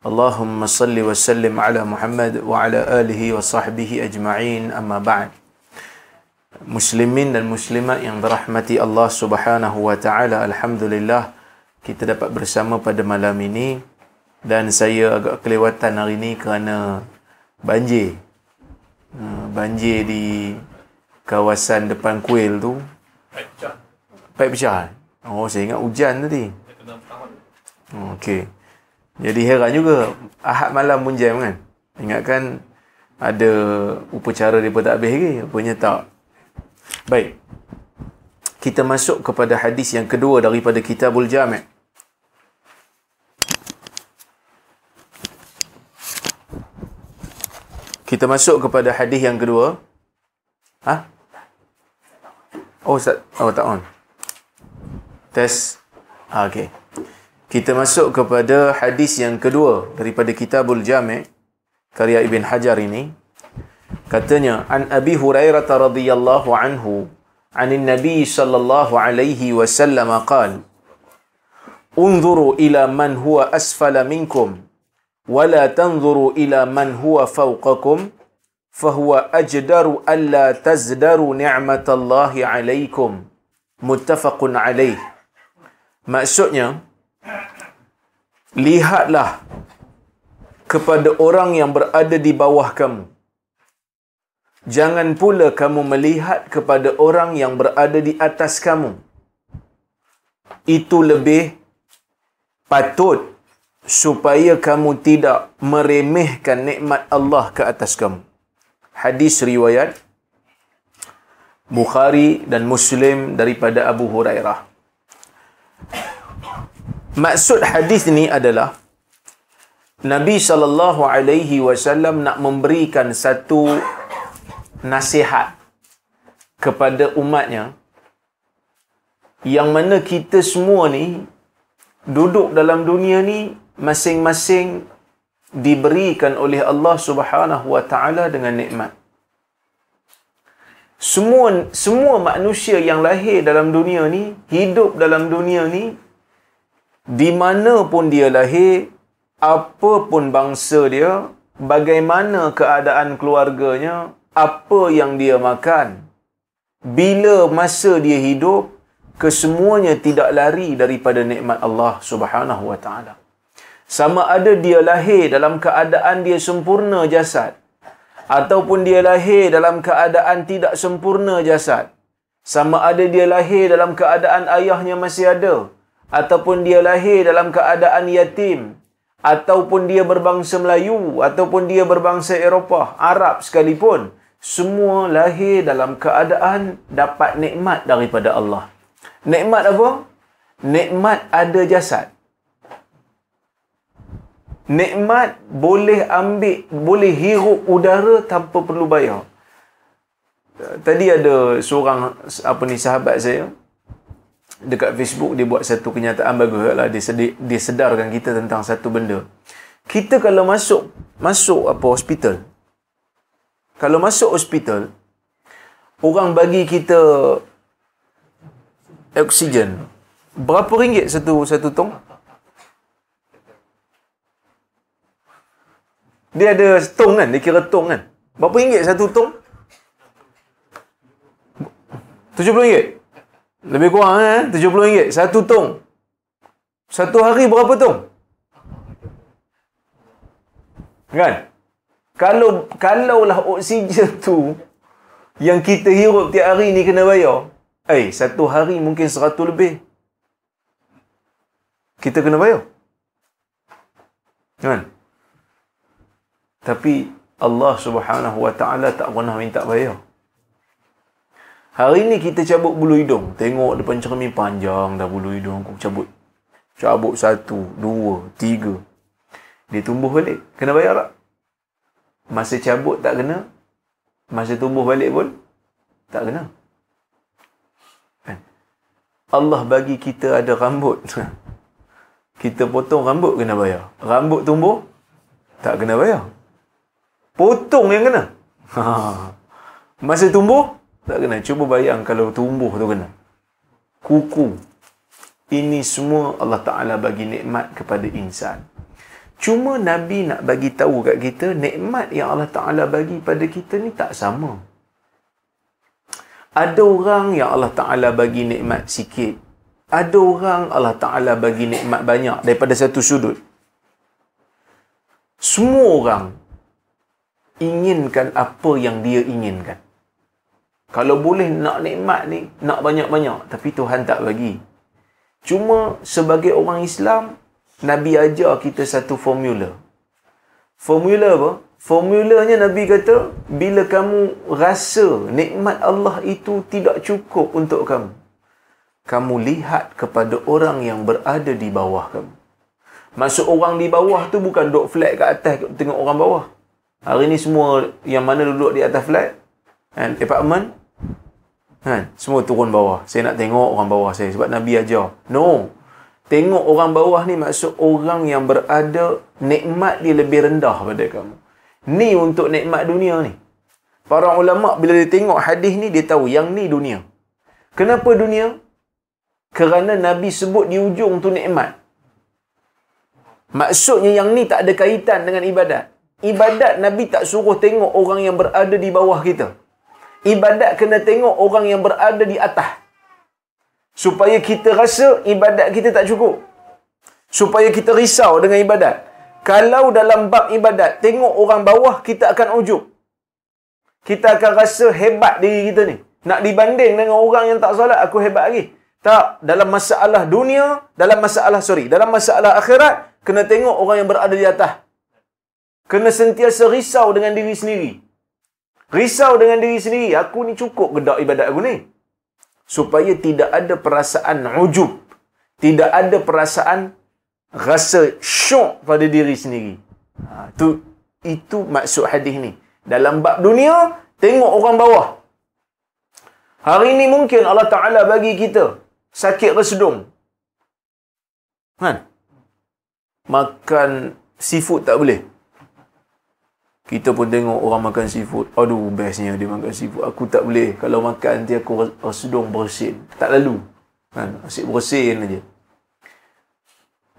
Allahumma salli wa sallim ala Muhammad wa ala alihi wa sahbihi ajma'in amma ba'd. Muslimin dan muslimat yang dirahmati Allah Subhanahu wa taala, alhamdulillah kita dapat bersama pada malam ini dan saya agak kelewatan hari ini kerana banjir. Hmm, banjir di kawasan depan kuil tu. Pecah. Pecah. Oh, saya ingat hujan tadi. Okey. Jadi heran juga Ahad malam pun jam kan. Ingatkan ada upacara dia tak habis lagi. Rupanya tak. Baik. Kita masuk kepada hadis yang kedua daripada Kitabul Jami'. Kita masuk kepada hadis yang kedua. Ha? Oh. Oh, tak on. Test. Ah, okay. Kita masuk kepada hadis yang kedua daripada Kitabul Jami' karya Ibn Hajar ini. Katanya, An Abi Hurairah radhiyallahu anhu, عن النبي صلى الله عليه وسلم قال انظروا إلى من هو أسفل منكم ولا تنظروا إلى من هو فوقكم فهو أجدر ألا تزدروا نعمة الله عليكم متفق عليه maksudnya lihatlah kepada orang yang berada di bawah kamu Jangan pula kamu melihat kepada orang yang berada di atas kamu. Itu lebih patut supaya kamu tidak meremehkan nikmat Allah ke atas kamu. Hadis riwayat Bukhari dan Muslim daripada Abu Hurairah. Maksud hadis ini adalah Nabi sallallahu alaihi wasallam nak memberikan satu nasihat kepada umatnya yang mana kita semua ni duduk dalam dunia ni masing-masing diberikan oleh Allah Subhanahu wa taala dengan nikmat. Semua semua manusia yang lahir dalam dunia ni, hidup dalam dunia ni di mana pun dia lahir, apa pun bangsa dia, bagaimana keadaan keluarganya, apa yang dia makan, bila masa dia hidup, kesemuanya tidak lari daripada nikmat Allah Subhanahu wa taala. Sama ada dia lahir dalam keadaan dia sempurna jasad ataupun dia lahir dalam keadaan tidak sempurna jasad. Sama ada dia lahir dalam keadaan ayahnya masih ada ataupun dia lahir dalam keadaan yatim ataupun dia berbangsa Melayu ataupun dia berbangsa Eropah, Arab sekalipun, semua lahir dalam keadaan dapat nikmat daripada Allah. Nikmat apa? Nikmat ada jasad. Nikmat boleh ambil, boleh hirup udara tanpa perlu bayar. Tadi ada seorang apa ni sahabat saya dekat Facebook dia buat satu kenyataan bagus lah dia, dia sedarkan kita tentang satu benda. Kita kalau masuk masuk apa hospital kalau masuk hospital, orang bagi kita oksigen. Berapa ringgit satu satu tong? Dia ada tong kan? Dia kira tong kan? Berapa ringgit satu tong? 70 ringgit? Lebih kurang eh? 70 ringgit. Satu tong. Satu hari berapa tong? Kan? Kalau kalaulah oksigen tu yang kita hirup tiap hari ni kena bayar. Eh, satu hari mungkin seratus lebih. Kita kena bayar. Kan? Tapi Allah Subhanahu Wa Taala tak pernah minta bayar. Hari ni kita cabut bulu hidung. Tengok depan cermin panjang dah bulu hidung aku cabut. Cabut satu, dua, tiga. Dia tumbuh balik. Kena bayar tak? Masa cabut tak kena. Masa tumbuh balik pun tak kena. Kan? Allah bagi kita ada rambut. Kita potong rambut kena bayar. Rambut tumbuh tak kena bayar. Potong yang kena. Ha. Masa tumbuh tak kena. Cuba bayang kalau tumbuh tu kena. Kuku. Ini semua Allah Ta'ala bagi nikmat kepada insan. Cuma Nabi nak bagi tahu kat kita, nikmat yang Allah Ta'ala bagi pada kita ni tak sama. Ada orang yang Allah Ta'ala bagi nikmat sikit. Ada orang Allah Ta'ala bagi nikmat banyak daripada satu sudut. Semua orang inginkan apa yang dia inginkan. Kalau boleh nak nikmat ni, nak banyak-banyak. Tapi Tuhan tak bagi. Cuma sebagai orang Islam, Nabi ajar kita satu formula. Formula apa? Formulanya Nabi kata, bila kamu rasa nikmat Allah itu tidak cukup untuk kamu, kamu lihat kepada orang yang berada di bawah kamu. Maksud orang di bawah tu bukan duduk flat kat atas tengok orang bawah. Hari ni semua yang mana duduk di atas flat, kan, apartment, kan, semua turun bawah. Saya nak tengok orang bawah saya sebab Nabi ajar. No. Tengok orang bawah ni maksud orang yang berada nikmat dia lebih rendah pada kamu. Ni untuk nikmat dunia ni. Para ulama bila dia tengok hadis ni dia tahu yang ni dunia. Kenapa dunia? Kerana Nabi sebut di ujung tu nikmat. Maksudnya yang ni tak ada kaitan dengan ibadat. Ibadat Nabi tak suruh tengok orang yang berada di bawah kita. Ibadat kena tengok orang yang berada di atas. Supaya kita rasa ibadat kita tak cukup. Supaya kita risau dengan ibadat. Kalau dalam bab ibadat, tengok orang bawah, kita akan ujub. Kita akan rasa hebat diri kita ni. Nak dibanding dengan orang yang tak solat, aku hebat lagi. Tak, dalam masalah dunia, dalam masalah, sorry, dalam masalah akhirat, kena tengok orang yang berada di atas. Kena sentiasa risau dengan diri sendiri. Risau dengan diri sendiri, aku ni cukup gedak ibadat aku ni. Supaya tidak ada perasaan ujub. Tidak ada perasaan rasa syok pada diri sendiri. Ha, tu itu maksud hadis ni. Dalam bab dunia tengok orang bawah. Hari ini mungkin Allah Ta'ala bagi kita sakit resedung kan? Makan seafood tak boleh kita pun tengok orang makan seafood. Aduh, bestnya dia makan seafood. Aku tak boleh. Kalau makan nanti aku sedung bersin. Tak lalu. Kan? Asyik bersin aja.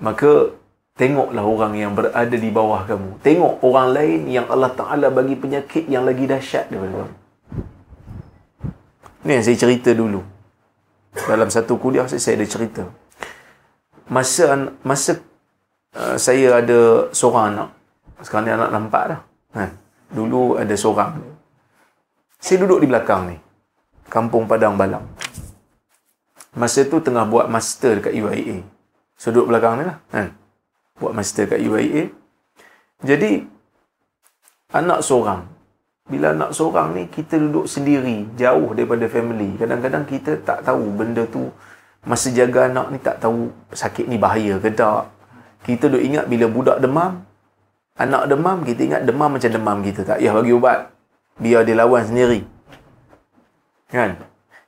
Maka, tengoklah orang yang berada di bawah kamu. Tengok orang lain yang Allah Ta'ala bagi penyakit yang lagi dahsyat daripada kamu. Ini yang saya cerita dulu. Dalam satu kuliah saya ada cerita. Masa masa uh, saya ada seorang anak. Sekarang ni anak nampak dah. Ha, dulu ada seorang. Saya duduk di belakang ni. Kampung Padang Balang. Masa tu tengah buat master dekat UIA. So duduk belakang ni lah. Ha, buat master dekat UIA. Jadi, anak seorang. Bila anak seorang ni, kita duduk sendiri. Jauh daripada family. Kadang-kadang kita tak tahu benda tu. Masa jaga anak ni tak tahu sakit ni bahaya ke tak. Kita duduk ingat bila budak demam, Anak demam, kita ingat demam macam demam kita. Tak payah bagi ubat. Biar dia lawan sendiri. Kan?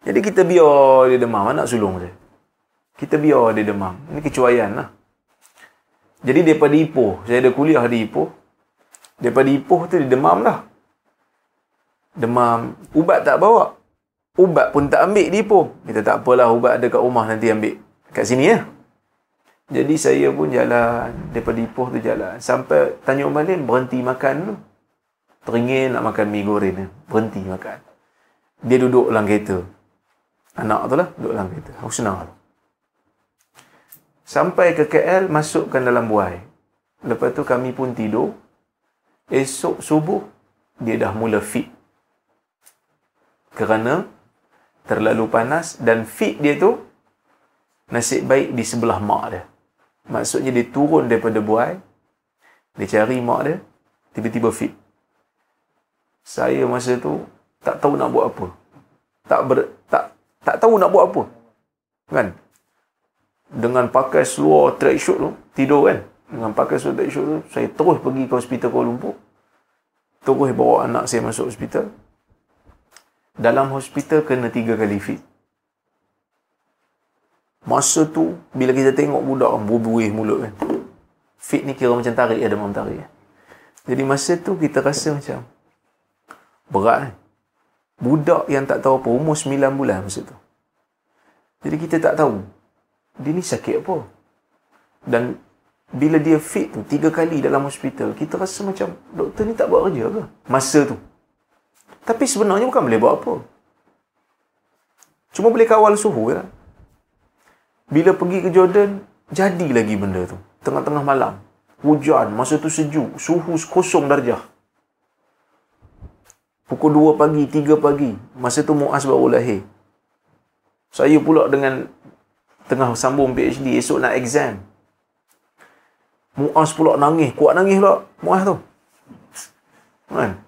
Jadi kita biar dia demam. Anak sulung saya. Kita biar dia demam. Ini kecuaian lah. Jadi daripada Ipoh. Saya ada kuliah di Ipoh. Daripada Ipoh tu dia demam lah. Demam. Ubat tak bawa. Ubat pun tak ambil di Ipoh. Kita tak apalah ubat ada kat rumah nanti ambil. Kat sini ya. Jadi saya pun jalan daripada Ipoh tu jalan sampai Tanjung Malin berhenti makan tu. Teringin nak makan mi goreng tu. Berhenti makan. Dia duduk dalam kereta. Anak tu lah duduk dalam kereta. Senang tu. Sampai ke KL masukkan dalam buai. Lepas tu kami pun tidur. Esok subuh dia dah mula fit. Kerana terlalu panas dan fit dia tu nasib baik di sebelah mak dia. Maksudnya dia turun daripada buai. Dia cari mak dia. Tiba-tiba fit. Saya masa tu tak tahu nak buat apa. Tak ber, tak tak tahu nak buat apa. Kan? Dengan pakai seluar track shoot tu, tidur kan? dengan pakai surat insurans, saya terus pergi ke hospital Kuala Lumpur. Terus bawa anak saya masuk hospital. Dalam hospital kena tiga kali fit. Masa tu, bila kita tengok budak berbuih mulut kan. Fit ni kira macam tarik ya, demam tarik. Jadi masa tu kita rasa macam berat kan. Budak yang tak tahu apa, umur 9 bulan masa tu. Jadi kita tak tahu, dia ni sakit apa. Dan bila dia fit tu, tiga kali dalam hospital, kita rasa macam, doktor ni tak buat kerja ke? Masa tu. Tapi sebenarnya bukan boleh buat apa. Cuma boleh kawal suhu ya. Bila pergi ke Jordan, jadi lagi benda tu. Tengah-tengah malam. Hujan, masa tu sejuk, suhu kosong darjah. Pukul 2 pagi, 3 pagi. Masa tu Muaz baru lahir. Saya pula dengan tengah sambung PhD, esok nak exam. Muaz pula nangis, kuat nangis pula Muaz tu. Kan?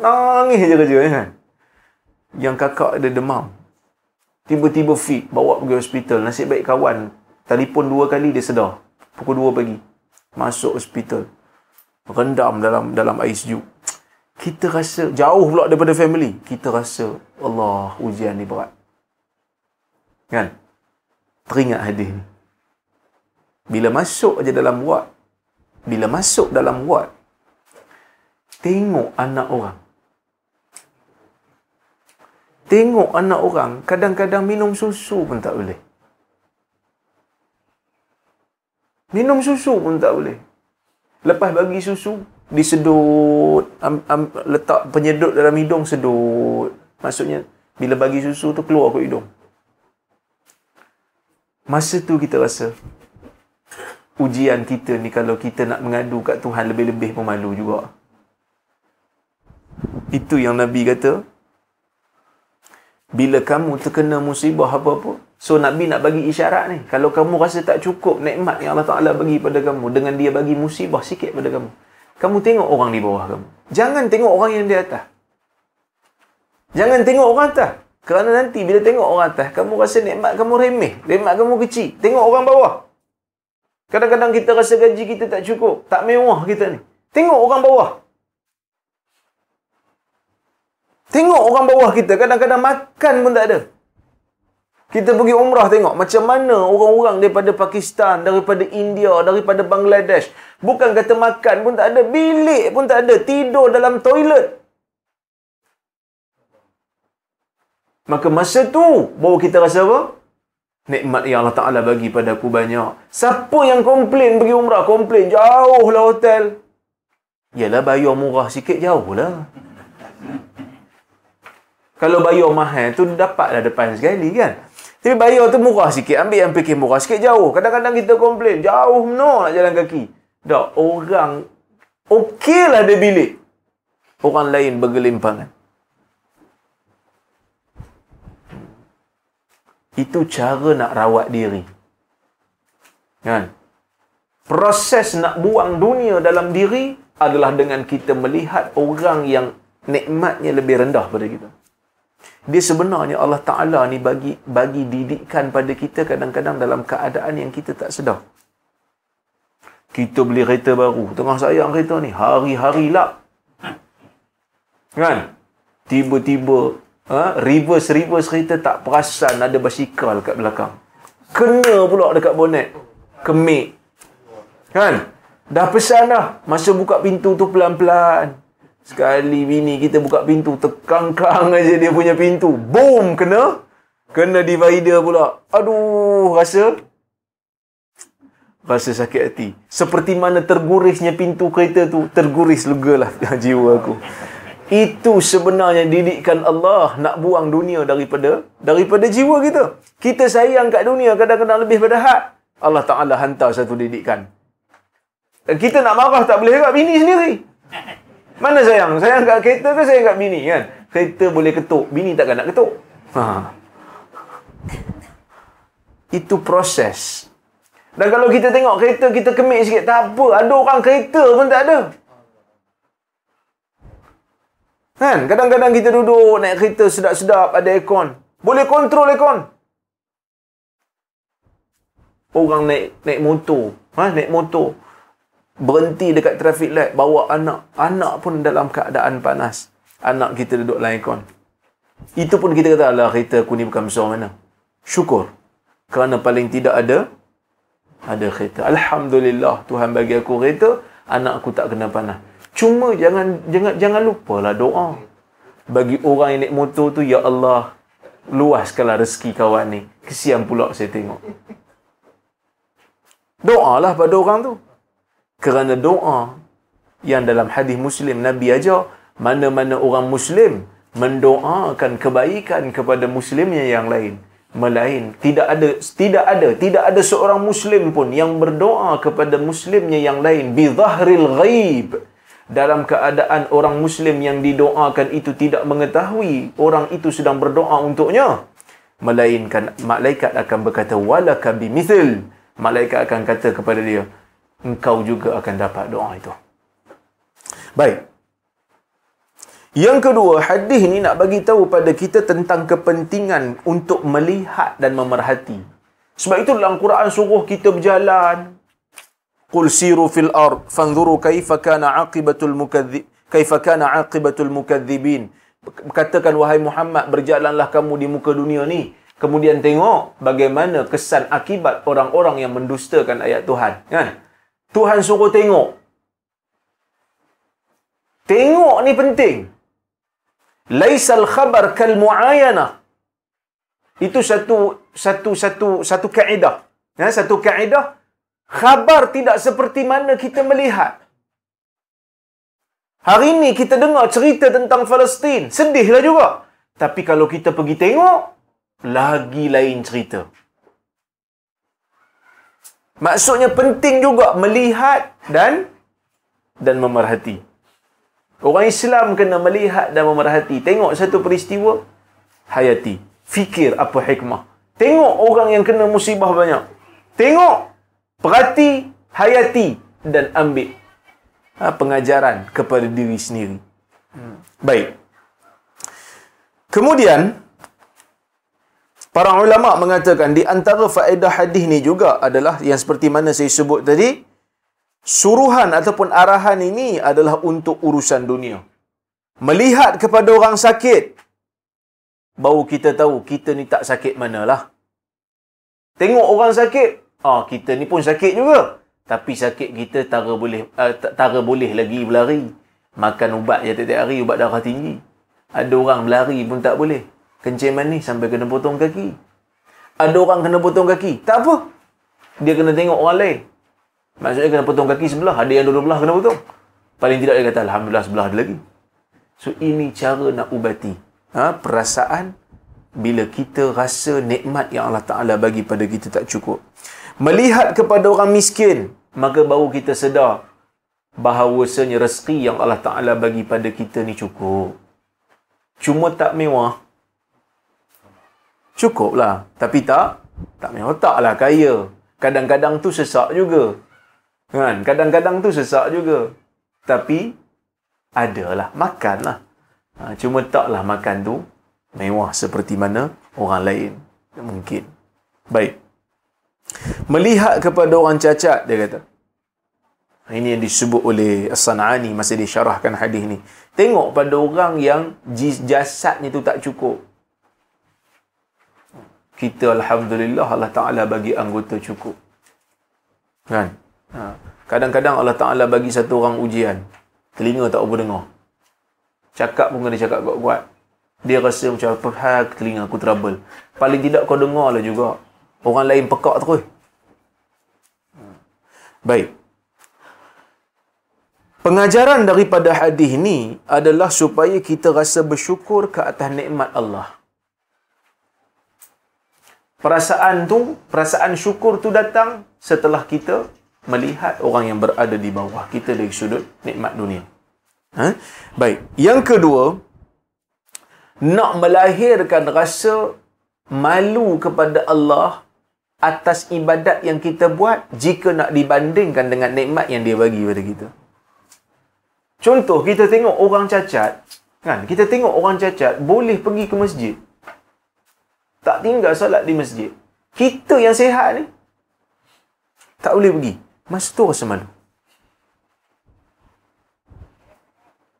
Nangis je kerja kan. Yang kakak ada demam. Tiba-tiba fit, bawa pergi hospital. Nasib baik kawan, telefon dua kali dia sedar. Pukul dua pagi. Masuk hospital. Rendam dalam dalam air sejuk kita rasa jauh pula daripada family kita rasa Allah ujian ni berat kan teringat hadis ni bila masuk aja dalam ward bila masuk dalam ward tengok anak orang tengok anak orang kadang-kadang minum susu pun tak boleh. Minum susu pun tak boleh. Lepas bagi susu disedut am, am, letak penyedut dalam hidung sedut. Maksudnya bila bagi susu tu keluar ke hidung. Masa tu kita rasa ujian kita ni kalau kita nak mengadu kat Tuhan lebih-lebih pun malu juga. Itu yang Nabi kata bila kamu terkena musibah apa-apa so Nabi nak bagi isyarat ni kalau kamu rasa tak cukup nikmat yang Allah Ta'ala bagi pada kamu dengan dia bagi musibah sikit pada kamu kamu tengok orang di bawah kamu. Jangan tengok orang yang di atas. Jangan tengok orang atas. Kerana nanti bila tengok orang atas, kamu rasa nikmat kamu remeh. Nikmat kamu kecil. Tengok orang bawah. Kadang-kadang kita rasa gaji kita tak cukup. Tak mewah kita ni. Tengok orang bawah. Tengok orang bawah kita. Kadang-kadang makan pun tak ada. Kita pergi umrah tengok macam mana orang-orang daripada Pakistan, daripada India, daripada Bangladesh. Bukan kata makan pun tak ada, bilik pun tak ada, tidur dalam toilet. Maka masa tu baru kita rasa apa? Nikmat yang Allah Ta'ala bagi pada aku banyak. Siapa yang komplain pergi umrah? Komplain jauh lah hotel. Yalah bayar murah sikit jauh lah. Kalau bayar mahal tu dapatlah depan sekali kan. Tapi bayar tu murah sikit. Ambil yang fikir murah sikit jauh. Kadang-kadang kita komplain. Jauh no nak jalan kaki. Tak. Orang okey lah dia bilik. Orang lain bergelimpangan. Itu cara nak rawat diri. Kan? Proses nak buang dunia dalam diri adalah dengan kita melihat orang yang nikmatnya lebih rendah pada kita. Dia sebenarnya Allah Ta'ala ni bagi bagi didikan pada kita kadang-kadang dalam keadaan yang kita tak sedar. Kita beli kereta baru. Tengah sayang kereta ni. Hari-hari lap. Kan? Tiba-tiba ha? reverse-reverse kereta tak perasan ada basikal kat belakang. Kena pula dekat bonet. Kemik. Kan? Dah pesan dah. Masa buka pintu tu pelan-pelan. Sekali bini kita buka pintu, tekangkang aja dia punya pintu. Boom, kena. Kena divider pula. Aduh, rasa rasa sakit hati. Seperti mana tergurisnya pintu kereta tu, terguris legalah jiwa aku. Itu sebenarnya didikan Allah nak buang dunia daripada daripada jiwa kita. Kita sayang kat dunia kadang-kadang lebih pada had. Allah Ta'ala hantar satu didikan. Kita nak marah tak boleh kat bini sendiri. Mana sayang? Sayang kat kereta ke sayang kat bini kan? Kereta boleh ketuk, bini takkan nak ketuk. Ha. Itu proses. Dan kalau kita tengok kereta kita kemik sikit, tak apa. Ada orang kereta pun tak ada. Kan? Kadang-kadang kita duduk naik kereta sedap-sedap, ada aircon. Boleh kontrol aircon. Orang naik naik motor. Ha? Naik motor. Berhenti dekat traffic light bawa anak. Anak pun dalam keadaan panas. Anak kita duduk lain kon itu pun kita kata lah kereta aku ni bukan besar mana. Syukur. Kerana paling tidak ada ada kereta. Alhamdulillah Tuhan bagi aku kereta anak aku tak kena panas. Cuma jangan jangan jangan lupalah doa. Bagi orang yang naik motor tu ya Allah luaskanlah rezeki kawan ni. Kesian pula saya tengok. Doalah pada orang tu kerana doa yang dalam hadis Muslim Nabi ajar mana-mana orang Muslim mendoakan kebaikan kepada Muslimnya yang lain. Melain tidak ada tidak ada tidak ada seorang Muslim pun yang berdoa kepada Muslimnya yang lain. Bi zahril ghaib. Dalam keadaan orang Muslim yang didoakan itu tidak mengetahui orang itu sedang berdoa untuknya. Melainkan malaikat akan berkata walaka bimithil. Malaikat akan kata kepada dia engkau juga akan dapat doa itu. Baik. Yang kedua, hadis ini nak bagi tahu pada kita tentang kepentingan untuk melihat dan memerhati. Sebab itu dalam Quran suruh kita berjalan. Qul siru fil ard fanzuru kaifa kana aqibatul mukadzib kaifa kana aqibatul mukadzibin. Katakan wahai Muhammad berjalanlah kamu di muka dunia ni kemudian tengok bagaimana kesan akibat orang-orang yang mendustakan ayat Tuhan kan Tuhan suruh tengok. Tengok ni penting. Laisal khabar kal muayana. Itu satu satu satu satu kaedah. Ya, satu kaedah. Khabar tidak seperti mana kita melihat. Hari ini kita dengar cerita tentang Palestin. Sedihlah juga. Tapi kalau kita pergi tengok, lagi lain cerita. Maksudnya penting juga melihat dan dan memerhati. Orang Islam kena melihat dan memerhati. Tengok satu peristiwa, hayati. Fikir apa hikmah. Tengok orang yang kena musibah banyak. Tengok, perhati, hayati dan ambil ha, pengajaran kepada diri sendiri. Hmm. Baik. Kemudian, Para ulama mengatakan di antara faedah hadis ni juga adalah yang seperti mana saya sebut tadi, suruhan ataupun arahan ini adalah untuk urusan dunia. Melihat kepada orang sakit, baru kita tahu kita ni tak sakit manalah. Tengok orang sakit, ah kita ni pun sakit juga. Tapi sakit kita tara boleh uh, tara boleh lagi berlari. Makan ubat ya tiap hari ubat darah tinggi. Ada orang berlari pun tak boleh kencing manis sampai kena potong kaki. Ada orang kena potong kaki. Tak apa. Dia kena tengok orang lain. Maksudnya kena potong kaki sebelah. Ada yang dua belah kena potong. Paling tidak dia kata, Alhamdulillah sebelah ada lagi. So, ini cara nak ubati. Ha? Perasaan bila kita rasa nikmat yang Allah Ta'ala bagi pada kita tak cukup. Melihat kepada orang miskin, maka baru kita sedar bahawasanya rezeki yang Allah Ta'ala bagi pada kita ni cukup. Cuma tak mewah, Cukuplah. Tapi tak, tak mewah. Taklah kaya. Kadang-kadang tu sesak juga. Kan? Kadang-kadang tu sesak juga. Tapi, adalah. Makanlah. Ha, cuma taklah makan tu mewah seperti mana orang lain. Mungkin. Baik. Melihat kepada orang cacat, dia kata. Ini yang disebut oleh As-San'ani masa dia syarahkan hadis ni. Tengok pada orang yang jasadnya tu tak cukup kita Alhamdulillah Allah Ta'ala bagi anggota cukup. Kan? Ha. Kadang-kadang Allah Ta'ala bagi satu orang ujian. Telinga tak apa dengar. Cakap pun kena cakap kuat-kuat. Dia rasa macam apa hal telinga aku trouble. Paling tidak kau dengar lah juga. Orang lain pekak terus. Baik. Pengajaran daripada hadis ini adalah supaya kita rasa bersyukur ke atas nikmat Allah. Perasaan tu, perasaan syukur tu datang setelah kita melihat orang yang berada di bawah kita dari sudut nikmat dunia. Ha? Baik. Yang kedua, nak melahirkan rasa malu kepada Allah atas ibadat yang kita buat jika nak dibandingkan dengan nikmat yang dia bagi pada kita. Contoh, kita tengok orang cacat, kan? Kita tengok orang cacat boleh pergi ke masjid tak tinggal solat di masjid. Kita yang sehat ni tak boleh pergi. Masa tu rasa malu.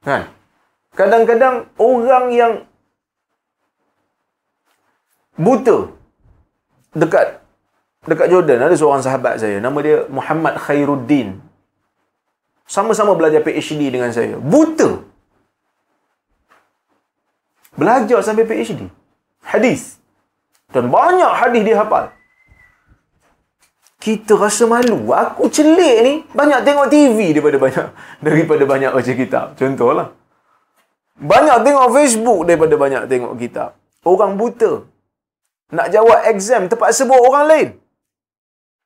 Kan? Kadang-kadang orang yang buta dekat dekat Jordan ada seorang sahabat saya nama dia Muhammad Khairuddin sama-sama belajar PhD dengan saya buta belajar sampai PhD hadis dan banyak hadis dia hafal kita rasa malu aku celik ni banyak tengok TV daripada banyak daripada banyak baca kitab contohlah banyak tengok Facebook daripada banyak tengok kitab orang buta nak jawab exam terpaksa bawa orang lain.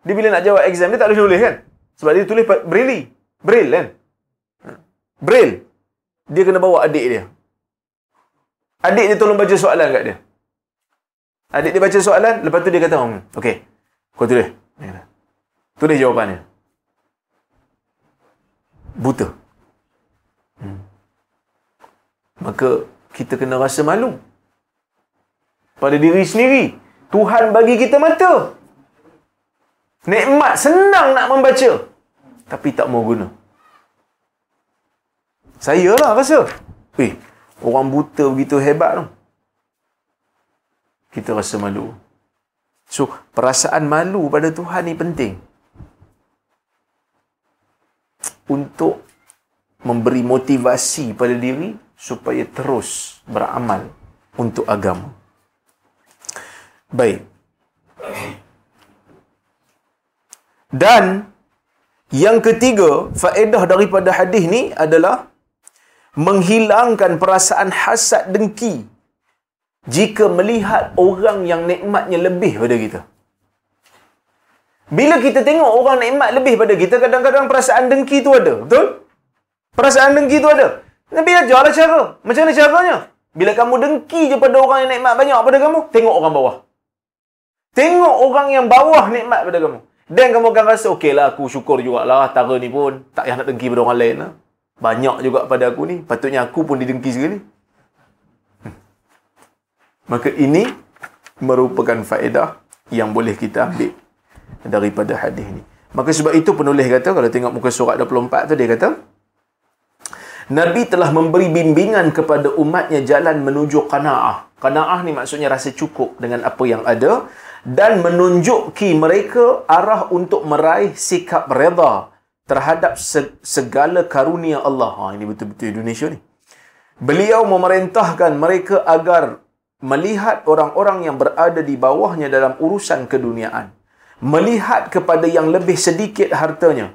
Dia bila nak jawab exam, dia tak boleh tulis kan? Sebab dia tulis braille. Braille kan? Ha. Braille. Dia kena bawa adik dia. Adik dia tolong baca soalan kat dia. Adik dia baca soalan, lepas tu dia kata, hmm, okay, kau tulis. Tulis jawapannya. Buta. Hmm. Maka kita kena rasa malu pada diri sendiri. Tuhan bagi kita mata. Nikmat senang nak membaca. Tapi tak mau guna. Saya lah rasa. Eh, orang buta begitu hebat tu. Kita rasa malu. So, perasaan malu pada Tuhan ni penting. Untuk memberi motivasi pada diri supaya terus beramal untuk agama. Baik. Dan yang ketiga, faedah daripada hadis ni adalah menghilangkan perasaan hasad dengki jika melihat orang yang nikmatnya lebih pada kita. Bila kita tengok orang nikmat lebih pada kita, kadang-kadang perasaan dengki tu ada. Betul? Perasaan dengki tu ada. Nabi ajarlah cara. Macam mana caranya? Bila kamu dengki je pada orang yang nikmat banyak pada kamu, tengok orang bawah. Tengok orang yang bawah nikmat pada kamu. Dan kamu akan rasa, okey lah aku syukur jugalah. Tara ni pun tak payah nak dengki pada orang lain lah. Banyak juga pada aku ni. Patutnya aku pun didengki sekali. Maka ini merupakan faedah yang boleh kita ambil daripada hadis ni. Maka sebab itu penulis kata, kalau tengok muka surat 24 tu, dia kata, Nabi telah memberi bimbingan kepada umatnya jalan menuju kana'ah. Kana'ah ni maksudnya rasa cukup dengan apa yang ada dan menunjuki mereka arah untuk meraih sikap reda terhadap segala karunia Allah. Ha, ini betul-betul Indonesia ni. Beliau memerintahkan mereka agar melihat orang-orang yang berada di bawahnya dalam urusan keduniaan. Melihat kepada yang lebih sedikit hartanya.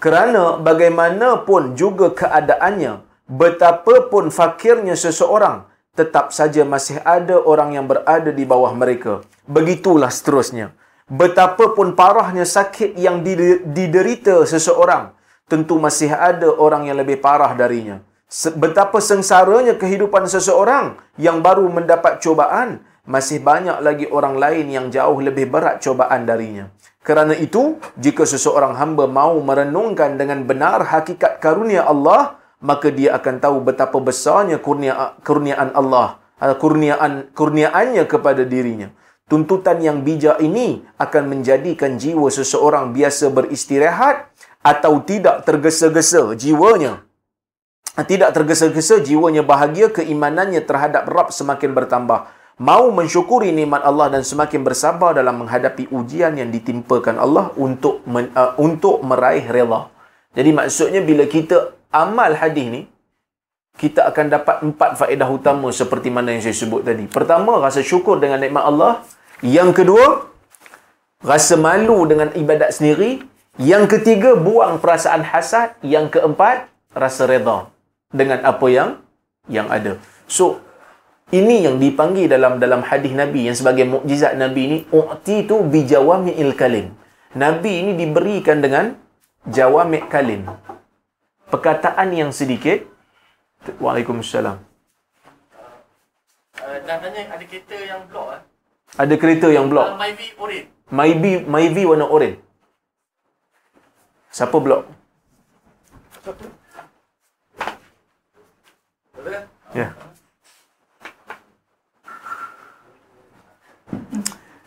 Kerana bagaimanapun juga keadaannya, betapapun fakirnya seseorang, tetap saja masih ada orang yang berada di bawah mereka. Begitulah seterusnya. Betapapun parahnya sakit yang diderita seseorang, tentu masih ada orang yang lebih parah darinya. Betapa sengsaranya kehidupan seseorang yang baru mendapat cobaan, masih banyak lagi orang lain yang jauh lebih berat cobaan darinya. Kerana itu, jika seseorang hamba mau merenungkan dengan benar hakikat karunia Allah, maka dia akan tahu betapa besarnya kurnia, kurniaan Allah, kurniaan kurniaannya kepada dirinya. Tuntutan yang bijak ini akan menjadikan jiwa seseorang biasa beristirahat atau tidak tergesa-gesa jiwanya. Tidak tergesa-gesa jiwanya bahagia keimanannya terhadap Rabb semakin bertambah. Mau mensyukuri nikmat Allah dan semakin bersabar dalam menghadapi ujian yang ditimpakan Allah untuk men, uh, untuk meraih rela. Jadi maksudnya bila kita amal hadis ni kita akan dapat empat faedah utama seperti mana yang saya sebut tadi. Pertama, rasa syukur dengan nikmat Allah. Yang kedua, rasa malu dengan ibadat sendiri. Yang ketiga, buang perasaan hasad. Yang keempat, rasa redha dengan apa yang yang ada. So, ini yang dipanggil dalam dalam hadis Nabi yang sebagai mukjizat Nabi ini, u'ti tu bijawami'il kalim. Nabi ini diberikan dengan jawami' kalim perkataan yang sedikit. Waalaikumsalam. Uh, nak tanya ada kereta yang blok ah. Ada kereta yang blok. Uh, Myvi oren. Myvi Myvi warna oren. Siapa blok? Ya.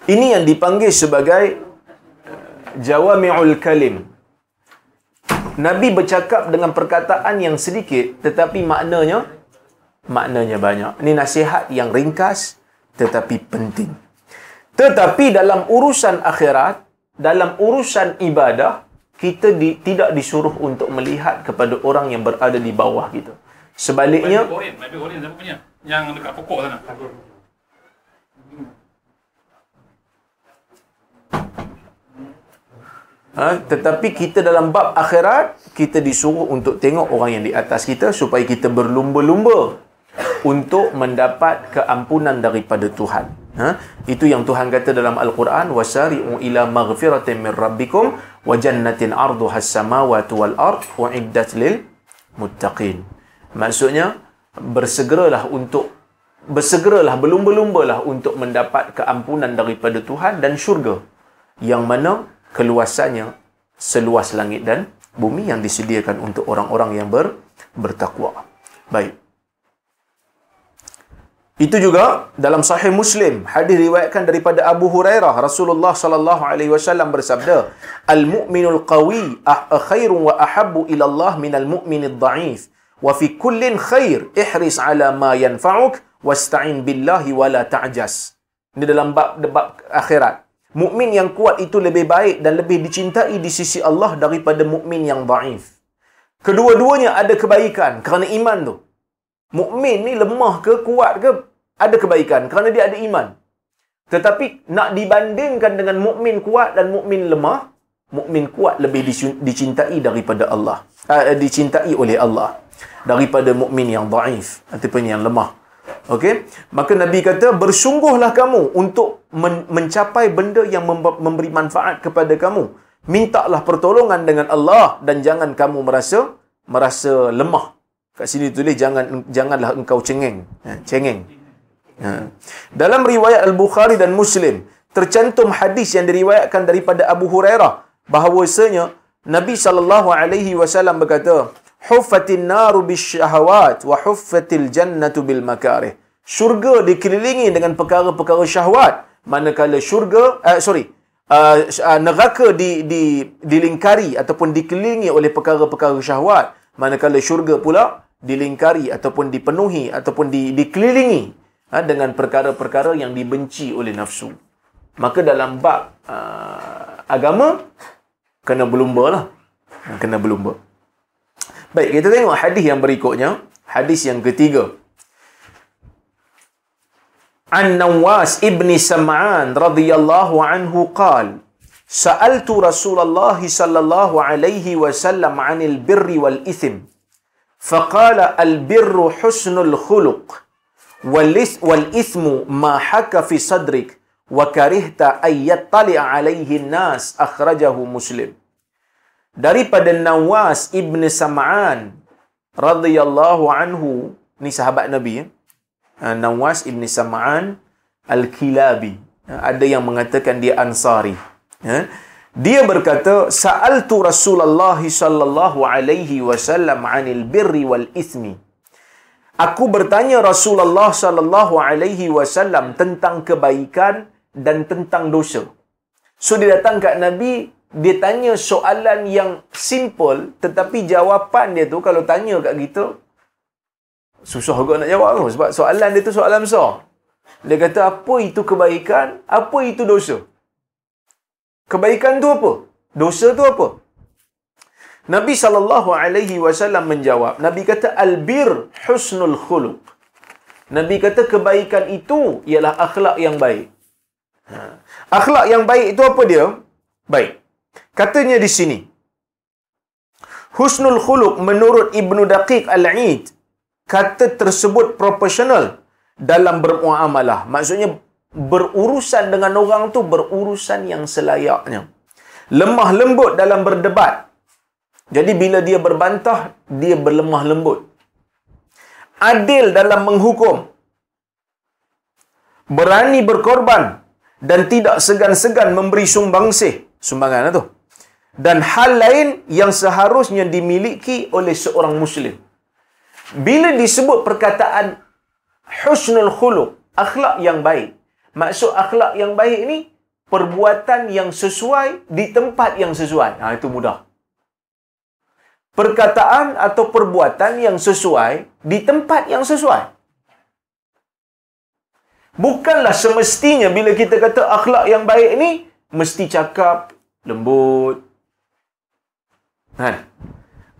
Ini yang dipanggil sebagai Jawami'ul Kalim. Nabi bercakap dengan perkataan yang sedikit tetapi maknanya maknanya banyak. Ini nasihat yang ringkas tetapi penting. Tetapi dalam urusan akhirat, dalam urusan ibadah, kita di, tidak disuruh untuk melihat kepada orang yang berada di bawah kita. Sebaliknya, Orient, mic Orient siapa punya? Yang dekat pokok sana. ha, tetapi kita dalam bab akhirat, kita disuruh untuk tengok orang yang di atas kita supaya kita berlumba-lumba untuk mendapat keampunan daripada Tuhan. Ha? Itu yang Tuhan kata dalam Al-Quran, wasari'u ila maghfiratin min rabbikum wa jannatin arduha as-samawati wal ard wa lil muttaqin. Maksudnya bersegeralah untuk bersegeralah berlumba-lumbalah untuk mendapat keampunan daripada Tuhan dan syurga yang mana keluasannya seluas langit dan bumi yang disediakan untuk orang-orang yang ber, bertakwa. Baik. Itu juga dalam sahih Muslim, hadis riwayatkan daripada Abu Hurairah, Rasulullah sallallahu alaihi wasallam bersabda, "Al-mu'minul qawi ah- khairun wa ahabbu ila Allah minal mu'minid dha'if, wa fi kullin khair, ihris ala ma yanfa'uk wasta'in billahi wa la ta'jas." Ini dalam bab bab akhirat. Mukmin yang kuat itu lebih baik dan lebih dicintai di sisi Allah daripada mukmin yang dhaif. Kedua-duanya ada kebaikan kerana iman tu. Mukmin ni lemah ke kuat ke ada kebaikan kerana dia ada iman. Tetapi nak dibandingkan dengan mukmin kuat dan mukmin lemah, mukmin kuat lebih dicintai daripada Allah. Uh, dicintai oleh Allah daripada mukmin yang dhaif ataupun yang lemah. Okey, maka Nabi kata bersungguhlah kamu untuk men- mencapai benda yang mem- memberi manfaat kepada kamu. Mintalah pertolongan dengan Allah dan jangan kamu merasa merasa lemah. Kat sini tulis jangan janganlah engkau cengeng. Ha, cengeng. Ha. Dalam riwayat Al-Bukhari dan Muslim tercantum hadis yang diriwayatkan daripada Abu Hurairah bahawasanya Nabi sallallahu alaihi wasallam berkata, "Huffatin naru bisyahawat wa huffatil jannatu bil makarih." Syurga dikelilingi dengan perkara-perkara syahwat, manakala syurga uh, sorry, uh, uh, neraka di di dilingkari ataupun dikelilingi oleh perkara-perkara syahwat, manakala syurga pula dilingkari ataupun dipenuhi ataupun di, dikelilingi ha, dengan perkara-perkara yang dibenci oleh nafsu. Maka dalam bab uh, agama kena berlumba lah. Kena berlumba. Baik, kita tengok hadis yang berikutnya. Hadis yang ketiga. An Nawas ibn Sam'an radhiyallahu anhu qal Sa'altu Rasulullah sallallahu alaihi wasallam 'anil birri wal ithim فقال البر حسن الخلق والإثم ما حك في صدرك وكرهت أن يطلع عليه الناس أخرجه مسلم daripada Nawas ibn Sam'an radhiyallahu anhu ni sahabat Nabi ya? Nawas ibn Sam'an al-Kilabi ada yang mengatakan dia Ansari ya? Dia berkata, Sa'altu Rasulullah sallallahu alaihi wasallam 'anil birri wal ithmi. Aku bertanya Rasulullah sallallahu alaihi wasallam tentang kebaikan dan tentang dosa. So dia datang kat Nabi, dia tanya soalan yang simple tetapi jawapan dia tu kalau tanya kat kita susah juga nak jawab tu sebab soalan dia tu soalan besar. Dia kata apa itu kebaikan, apa itu dosa? Kebaikan tu apa? Dosa tu apa? Nabi sallallahu alaihi wasallam menjawab. Nabi kata albir husnul khuluq. Nabi kata kebaikan itu ialah akhlak yang baik. Ha. Akhlak yang baik itu apa dia? Baik. Katanya di sini. Husnul khuluq menurut Ibnu Daqiq Al-Aid kata tersebut proporsional dalam bermuamalah. Maksudnya berurusan dengan orang tu berurusan yang selayaknya. Lemah lembut dalam berdebat. Jadi bila dia berbantah, dia berlemah lembut. Adil dalam menghukum. Berani berkorban dan tidak segan-segan memberi sumbangsih. Sumbangan tu. Dan hal lain yang seharusnya dimiliki oleh seorang muslim. Bila disebut perkataan husnul khuluq, akhlak yang baik, Maksud akhlak yang baik ni perbuatan yang sesuai di tempat yang sesuai. Ha itu mudah. perkataan atau perbuatan yang sesuai di tempat yang sesuai. Bukanlah semestinya bila kita kata akhlak yang baik ni mesti cakap lembut. Kan?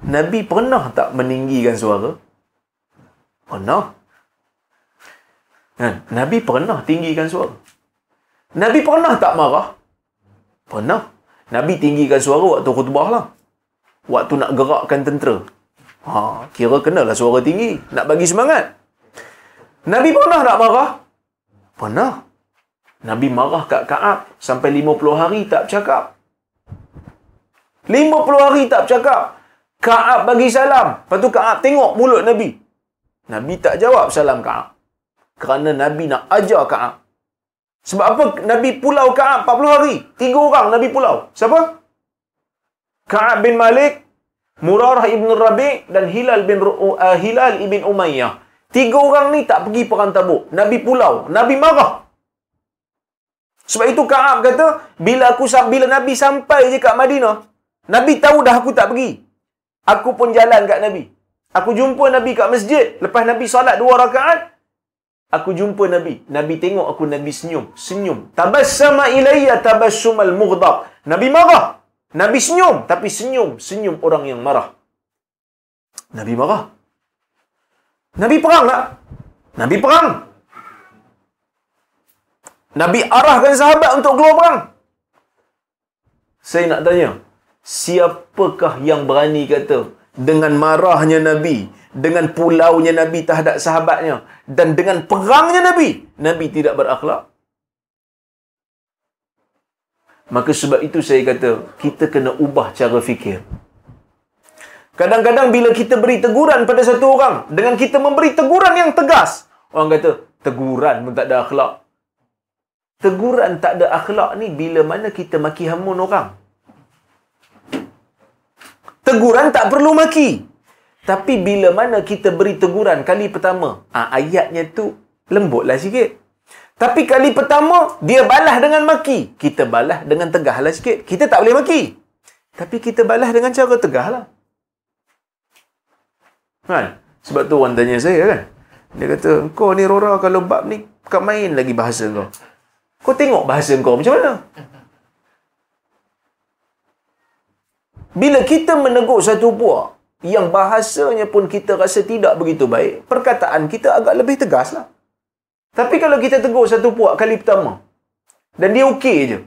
Nabi pernah tak meninggikan suara? Pernah. Kan? Nabi pernah tinggikan suara. Nabi pernah tak marah? Pernah. Nabi tinggikan suara waktu khutbah lah. Waktu nak gerakkan tentera. Ha, kira kenalah suara tinggi. Nak bagi semangat. Nabi pernah tak marah? Pernah. Nabi marah kat Kaab sampai 50 hari tak bercakap. 50 hari tak bercakap. Kaab bagi salam. Lepas tu Kaab tengok mulut Nabi. Nabi tak jawab salam Kaab. Kerana Nabi nak ajar Kaab. Sebab apa Nabi pulau Kaab 40 hari? Tiga orang Nabi pulau. Siapa? Kaab bin Malik, Murarah ibn Rabi' dan Hilal bin uh, Hilal ibn Umayyah. Tiga orang ni tak pergi perang tabuk. Nabi pulau. Nabi marah. Sebab itu Kaab kata, bila aku bila Nabi sampai je kat Madinah, Nabi tahu dah aku tak pergi. Aku pun jalan kat Nabi. Aku jumpa Nabi kat masjid. Lepas Nabi solat dua rakaat, aku jumpa Nabi. Nabi tengok aku Nabi senyum, senyum. Tabassama ilayya tabassumal mughdab. Nabi marah. Nabi senyum, tapi senyum, senyum orang yang marah. Nabi marah. Nabi perang tak? Nabi perang. Nabi arahkan sahabat untuk keluar perang. Saya nak tanya, siapakah yang berani kata dengan marahnya Nabi, dengan pulaunya Nabi terhadap sahabatnya dan dengan perangnya Nabi, Nabi tidak berakhlak? Maka sebab itu saya kata, kita kena ubah cara fikir. Kadang-kadang bila kita beri teguran pada satu orang, dengan kita memberi teguran yang tegas, orang kata, teguran pun tak ada akhlak. Teguran tak ada akhlak ni bila mana kita maki hamun orang. Teguran tak perlu maki. Tapi bila mana kita beri teguran kali pertama, ha, ayatnya tu lembutlah sikit. Tapi kali pertama, dia balas dengan maki. Kita balas dengan tegahlah sikit. Kita tak boleh maki. Tapi kita balas dengan cara tegahlah. Kan? Sebab tu orang tanya saya kan. Dia kata, kau ni Rora kalau bab ni, kau main lagi bahasa kau. Kau tengok bahasa kau macam mana? Bila kita menegur satu puak, yang bahasanya pun kita rasa tidak begitu baik, perkataan kita agak lebih tegas lah. Tapi kalau kita tegur satu puak kali pertama, dan dia okey je,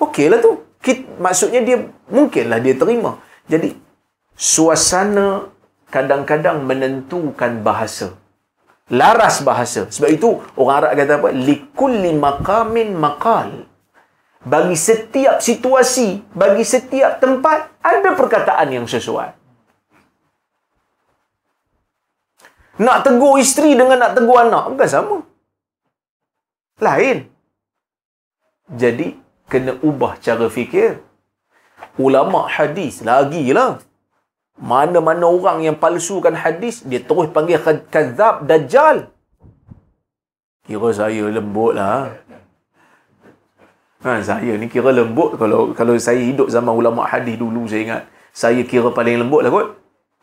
okey lah tu. Kita, maksudnya dia, mungkinlah dia terima. Jadi, suasana kadang-kadang menentukan bahasa. Laras bahasa. Sebab itu orang Arab kata apa? Likulli maqamin maqal. Bagi setiap situasi, bagi setiap tempat ada perkataan yang sesuai. Nak tegur isteri dengan nak tegur anak bukan sama. Lain. Jadi kena ubah cara fikir. Ulama hadis lagilah mana-mana orang yang palsukan hadis, dia terus panggil kazab, dajjal. Kira saya lembut lah. Ha, saya ni kira lembut kalau kalau saya hidup zaman ulama hadis dulu saya ingat. Saya kira paling lembut lah kot.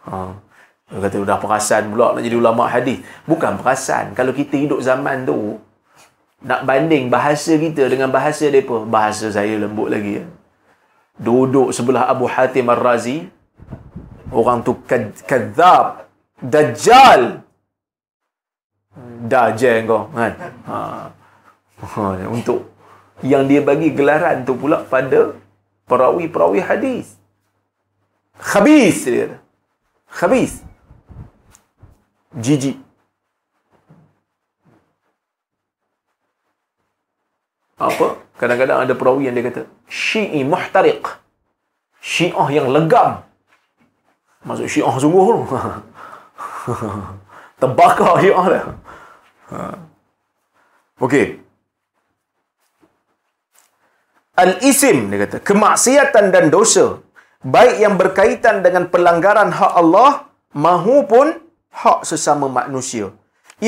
Ha. Kata dah perasan pula nak jadi ulama hadis. Bukan perasan. Kalau kita hidup zaman tu, nak banding bahasa kita dengan bahasa mereka, bahasa saya lembut lagi. Ya. Duduk sebelah Abu Hatim Ar-Razi, orang tu kadzab dajjal dajjal kau kan ha. ha. untuk yang dia bagi gelaran tu pula pada perawi-perawi hadis khabis dia khabis jijik apa kadang-kadang ada perawi yang dia kata syi'i muhtariq syiah yang legam Masuk syiah sungguh tu. Terbakar syiah dia. Ha. Okey. Al-isim, dia kata. Kemaksiatan dan dosa. Baik yang berkaitan dengan pelanggaran hak Allah, mahupun hak sesama manusia.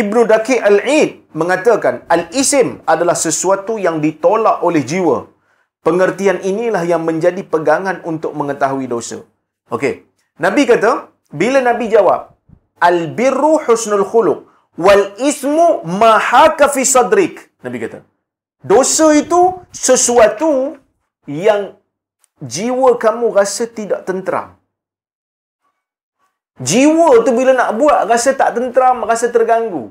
Ibnu Daki Al-Id mengatakan, Al-isim adalah sesuatu yang ditolak oleh jiwa. Pengertian inilah yang menjadi pegangan untuk mengetahui dosa. Okey. Nabi kata, bila Nabi jawab, Al-birru husnul khuluq wal ismu ma haka fi sadrik. Nabi kata, dosa itu sesuatu yang jiwa kamu rasa tidak tenteram. Jiwa tu bila nak buat rasa tak tenteram, rasa terganggu.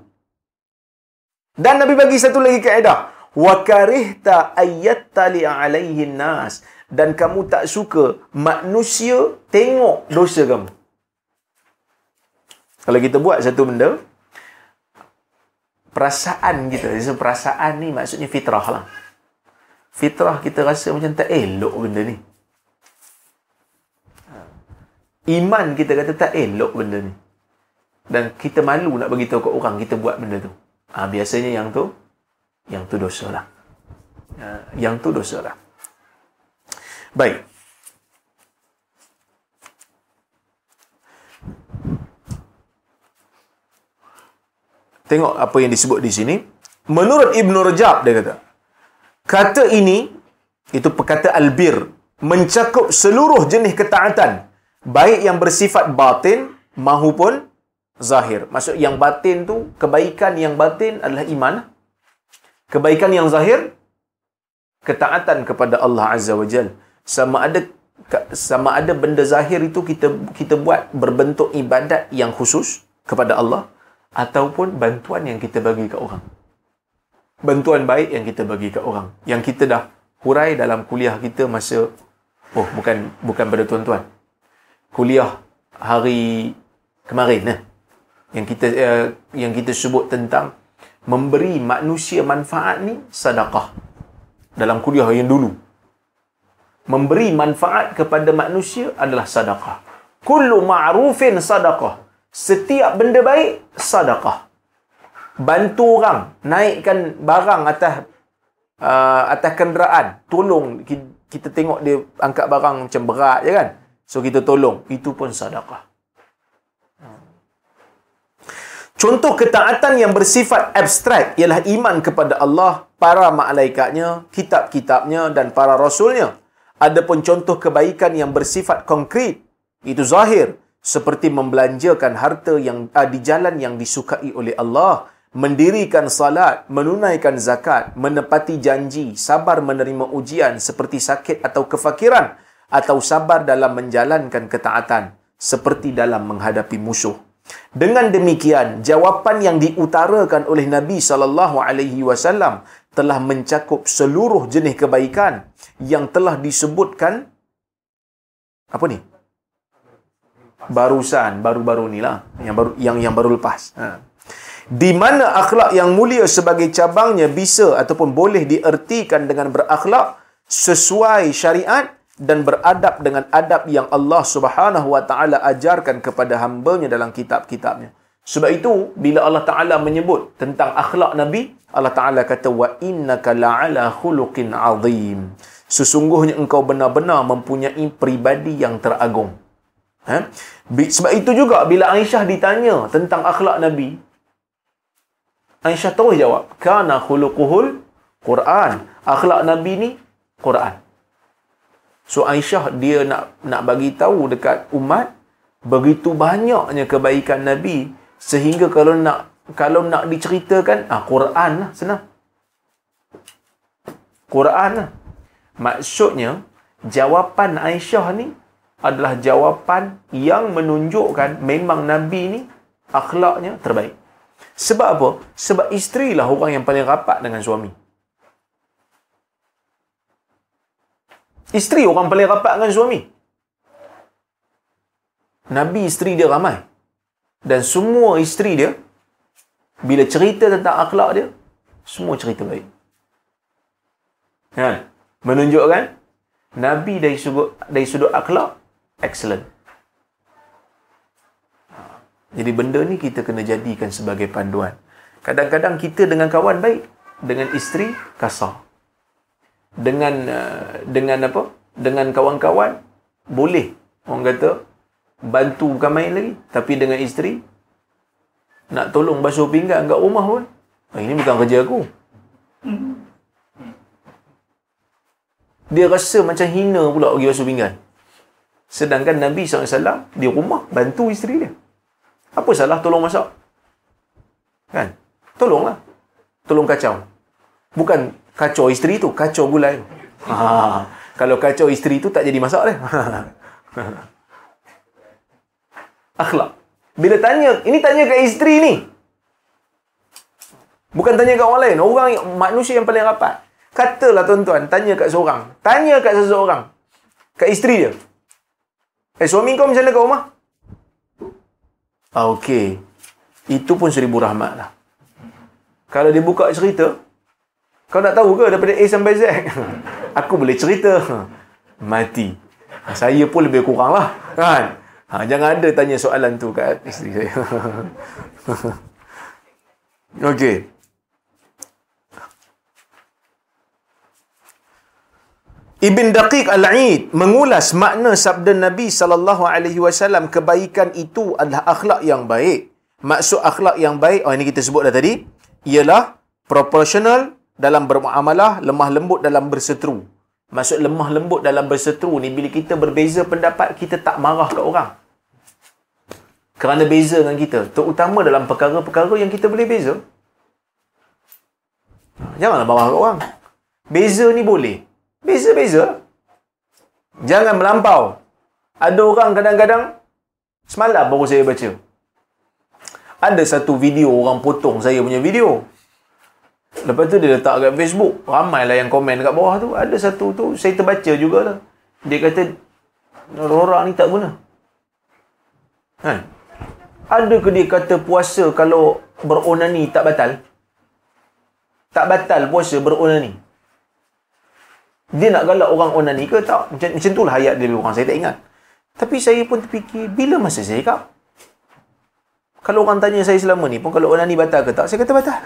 Dan Nabi bagi satu lagi kaedah. Wa karihta ayyattali alaihi nas dan kamu tak suka manusia tengok dosa kamu. Kalau kita buat satu benda, perasaan kita, so, perasaan ni maksudnya fitrah lah. Fitrah kita rasa macam tak elok benda ni. Iman kita kata tak elok benda ni. Dan kita malu nak bagi tahu kat orang kita buat benda tu. Ha, biasanya yang tu, yang tu dosa lah. Ha, yang tu dosa lah. Baik. Tengok apa yang disebut di sini. Menurut Ibn Rajab, dia kata. Kata ini, itu perkata albir, mencakup seluruh jenis ketaatan. Baik yang bersifat batin mahupun zahir. Maksud yang batin tu, kebaikan yang batin adalah iman. Kebaikan yang zahir, ketaatan kepada Allah Azza wa Jal. Sama ada sama ada benda zahir itu kita kita buat berbentuk ibadat yang khusus kepada Allah ataupun bantuan yang kita bagi ke orang. Bantuan baik yang kita bagi ke orang. Yang kita dah hurai dalam kuliah kita masa oh bukan bukan pada tuan-tuan. Kuliah hari kemarin eh yang kita uh, yang kita sebut tentang memberi manusia manfaat ni sedekah. Dalam kuliah yang dulu. Memberi manfaat kepada manusia adalah sedekah. Kullu ma'rufin sedekah. Setiap benda baik sedekah. Bantu orang naikkan barang atas uh, atas kenderaan, tolong kita tengok dia angkat barang macam berat je kan. So kita tolong, itu pun sedekah. Contoh ketaatan yang bersifat abstrak ialah iman kepada Allah, para malaikatnya, kitab-kitabnya dan para rasulnya. Adapun contoh kebaikan yang bersifat konkret, itu zahir, seperti membelanjakan harta yang uh, di jalan yang disukai oleh Allah, mendirikan salat, menunaikan zakat, menepati janji, sabar menerima ujian seperti sakit atau kefakiran, atau sabar dalam menjalankan ketaatan, seperti dalam menghadapi musuh. Dengan demikian, jawapan yang diutarakan oleh Nabi sallallahu alaihi wasallam telah mencakup seluruh jenis kebaikan yang telah disebutkan apa ni? Barusan, baru-baru ni lah. Yang baru yang yang baru lepas. Ha. Di mana akhlak yang mulia sebagai cabangnya bisa ataupun boleh diertikan dengan berakhlak sesuai syariat dan beradab dengan adab yang Allah Subhanahu wa taala ajarkan kepada hamba-Nya dalam kitab-kitabnya. Sebab itu bila Allah Taala menyebut tentang akhlak Nabi, Allah Taala kata wa innaka la'ala khuluqin azim. Sesungguhnya engkau benar-benar mempunyai pribadi yang teragung. Ha? Sebab itu juga bila Aisyah ditanya tentang akhlak Nabi, Aisyah terus jawab, kana khuluquhul Quran. Akhlak Nabi ni Quran. So Aisyah dia nak nak bagi tahu dekat umat begitu banyaknya kebaikan Nabi sehingga kalau nak kalau nak diceritakan ah Quran lah senang. Quran lah. Maksudnya jawapan Aisyah ni adalah jawapan yang menunjukkan memang Nabi ni akhlaknya terbaik. Sebab apa? Sebab isteri lah orang yang paling rapat dengan suami. Isteri orang paling rapat dengan suami. Nabi isteri dia ramai. Dan semua isteri dia, bila cerita tentang akhlak dia, semua cerita baik. Kan? Menunjukkan, Nabi dari sudut, dari sudut akhlak, excellent. Jadi benda ni kita kena jadikan sebagai panduan. Kadang-kadang kita dengan kawan baik, dengan isteri kasar. Dengan uh, dengan apa? Dengan kawan-kawan boleh. Orang kata bantu bukan main lagi. Tapi dengan isteri nak tolong basuh pinggan kat rumah pun. Ah, ini bukan kerja aku. Dia rasa macam hina pula pergi basuh pinggan Sedangkan Nabi SAW di rumah bantu isteri dia. Apa salah tolong masak? Kan? Tolonglah. Tolong kacau. Bukan kacau isteri tu, kacau gulai. Ha, kalau kacau isteri tu tak jadi masak dia. Akhlak. Bila tanya, ini tanya kat isteri ni. Bukan tanya kat orang lain. Orang manusia yang paling rapat. Katalah tuan-tuan, tanya kat seorang. Tanya kat seseorang. Kat isteri dia. Eh, suami kau macam mana kat rumah? Ah, Okey. Itu pun seribu rahmat lah. Kalau dia buka cerita, kau nak tahu ke daripada A sampai Z? Aku boleh cerita. Mati. Saya pun lebih kurang lah. Kan? Ha, jangan ada tanya soalan tu kat isteri saya. Okey. Ibn Daqiq Al-Aid mengulas makna sabda Nabi sallallahu alaihi wasallam kebaikan itu adalah akhlak yang baik. Maksud akhlak yang baik, oh ini kita sebut dah tadi, ialah proportional dalam bermuamalah, lemah lembut dalam berseteru. Maksud lemah lembut dalam berseteru ni bila kita berbeza pendapat, kita tak marah ke orang. Kerana beza dengan kita, terutama dalam perkara-perkara yang kita boleh beza. Janganlah marah ke orang. Beza ni boleh. Beza-beza. Jangan melampau. Ada orang kadang-kadang, semalam baru saya baca. Ada satu video orang potong saya punya video. Lepas tu dia letak kat Facebook. Ramailah yang komen kat bawah tu. Ada satu tu, saya terbaca jugalah. Dia kata, orang ni tak guna. Kan? Ada ke dia kata puasa kalau beronani tak batal? Tak batal puasa beronani. Dia nak galak orang onani ke tak? Macam, macam tu lah ayat dia kurang. Saya tak ingat. Tapi saya pun terfikir, bila masa saya cakap? Kalau orang tanya saya selama ni pun, kalau onani batal ke tak? Saya kata batal.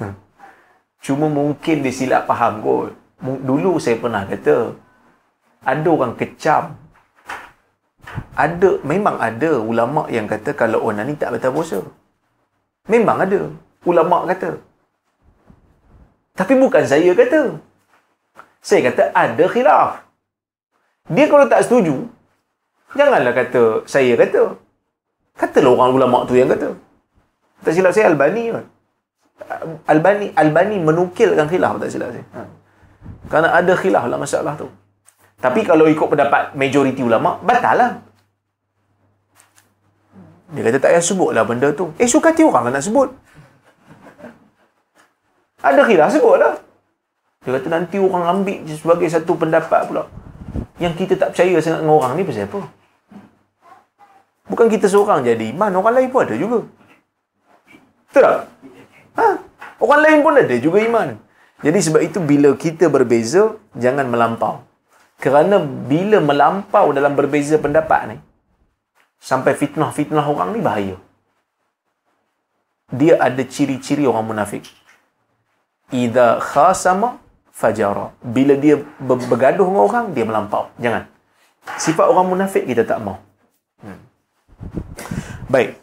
Cuma mungkin dia silap faham kot. Dulu saya pernah kata, ada orang kecam. Ada, memang ada ulama yang kata kalau onani tak batal puasa. Memang ada. Ulama kata. Tapi bukan saya kata. Saya kata ada khilaf. Dia kalau tak setuju, janganlah kata saya kata. Katalah orang ulama tu yang kata. Tak silap saya Albani kan. Albani Albani menukilkan khilaf tak silap saya. Ha. Kerana ada khilaf lah masalah tu. Tapi kalau ikut pendapat majoriti ulama, batal lah. Dia kata tak payah sebut lah benda tu. Eh, suka hati orang nak sebut. Ada khilaf, sebut lah. Dia kata nanti orang ambil sebagai satu pendapat pula. Yang kita tak percaya sangat dengan orang ni pasal apa? Bukan kita seorang jadi iman, orang lain pun ada juga. Betul tak? Ha? Orang lain pun ada juga iman. Jadi sebab itu bila kita berbeza, jangan melampau. Kerana bila melampau dalam berbeza pendapat ni, sampai fitnah-fitnah orang ni bahaya. Dia ada ciri-ciri orang munafik. Idza khasama fajara. Bila dia bergaduh dengan orang, dia melampau. Jangan. Sifat orang munafik kita tak mau. Hmm. Baik.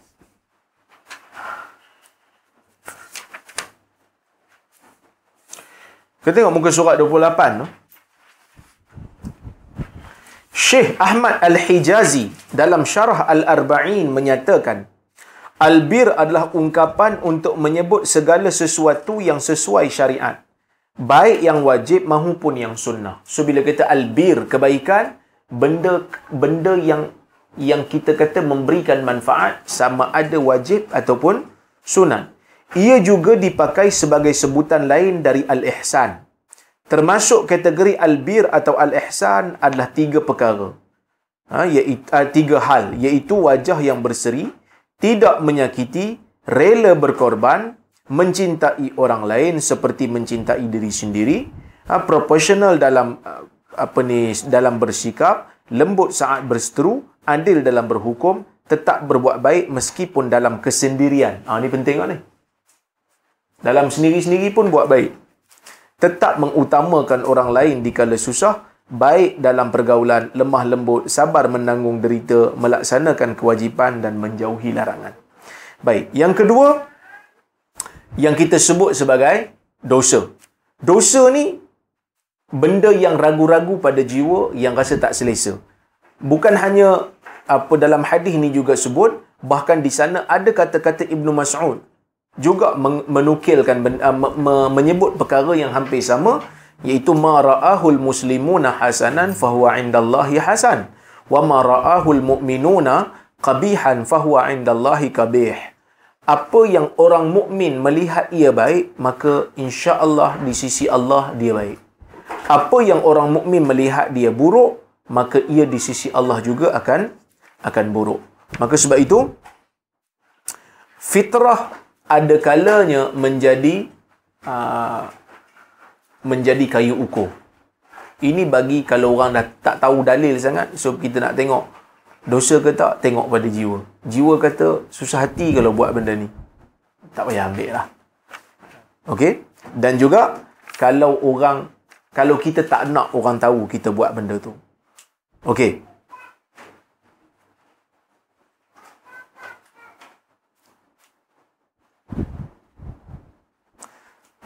Kita tengok muka surat 28 tu. Syekh Ahmad Al-Hijazi dalam Syarah Al-Arba'in menyatakan Al-Bir adalah ungkapan untuk menyebut segala sesuatu yang sesuai syariat. Baik yang wajib maupun yang sunnah. So bila kita al-bir kebaikan, benda benda yang yang kita kata memberikan manfaat sama ada wajib ataupun sunat. Ia juga dipakai sebagai sebutan lain dari al-ihsan. Termasuk kategori al-bir atau al-ihsan adalah tiga perkara. Ha, iaitu, uh, tiga hal. Iaitu wajah yang berseri, tidak menyakiti, rela berkorban, mencintai orang lain seperti mencintai diri sendiri, ha, proportional dalam uh, apa ni dalam bersikap, lembut saat berseteru, adil dalam berhukum, tetap berbuat baik meskipun dalam kesendirian. Ha, ni penting kan ni. Dalam sendiri-sendiri pun buat baik. Tetap mengutamakan orang lain di kala susah, baik dalam pergaulan, lemah lembut, sabar menanggung derita, melaksanakan kewajipan dan menjauhi larangan. Baik, yang kedua yang kita sebut sebagai dosa. Dosa ni benda yang ragu-ragu pada jiwa yang rasa tak selesa. bukan hanya apa dalam hadis ni juga sebut bahkan di sana ada kata-kata Ibnu Mas'ud juga men- menukilkan me- menyebut perkara yang hampir sama iaitu ma ra'ahul muslimuna hasanan fahuwa indallahi hasan wa ma ra'ahul mu'minuna qabihan fahuwa indallahi qabih apa yang orang mukmin melihat ia baik maka insya-Allah di sisi Allah dia baik. Apa yang orang mukmin melihat dia buruk maka ia di sisi Allah juga akan akan buruk. Maka sebab itu fitrah ada kalanya menjadi uh, menjadi kayu ukur. Ini bagi kalau orang dah tak tahu dalil sangat so kita nak tengok dosa ke tak tengok pada jiwa jiwa kata susah hati kalau buat benda ni tak payah ambil lah Okey? Dan juga kalau orang kalau kita tak nak orang tahu kita buat benda tu. Okey.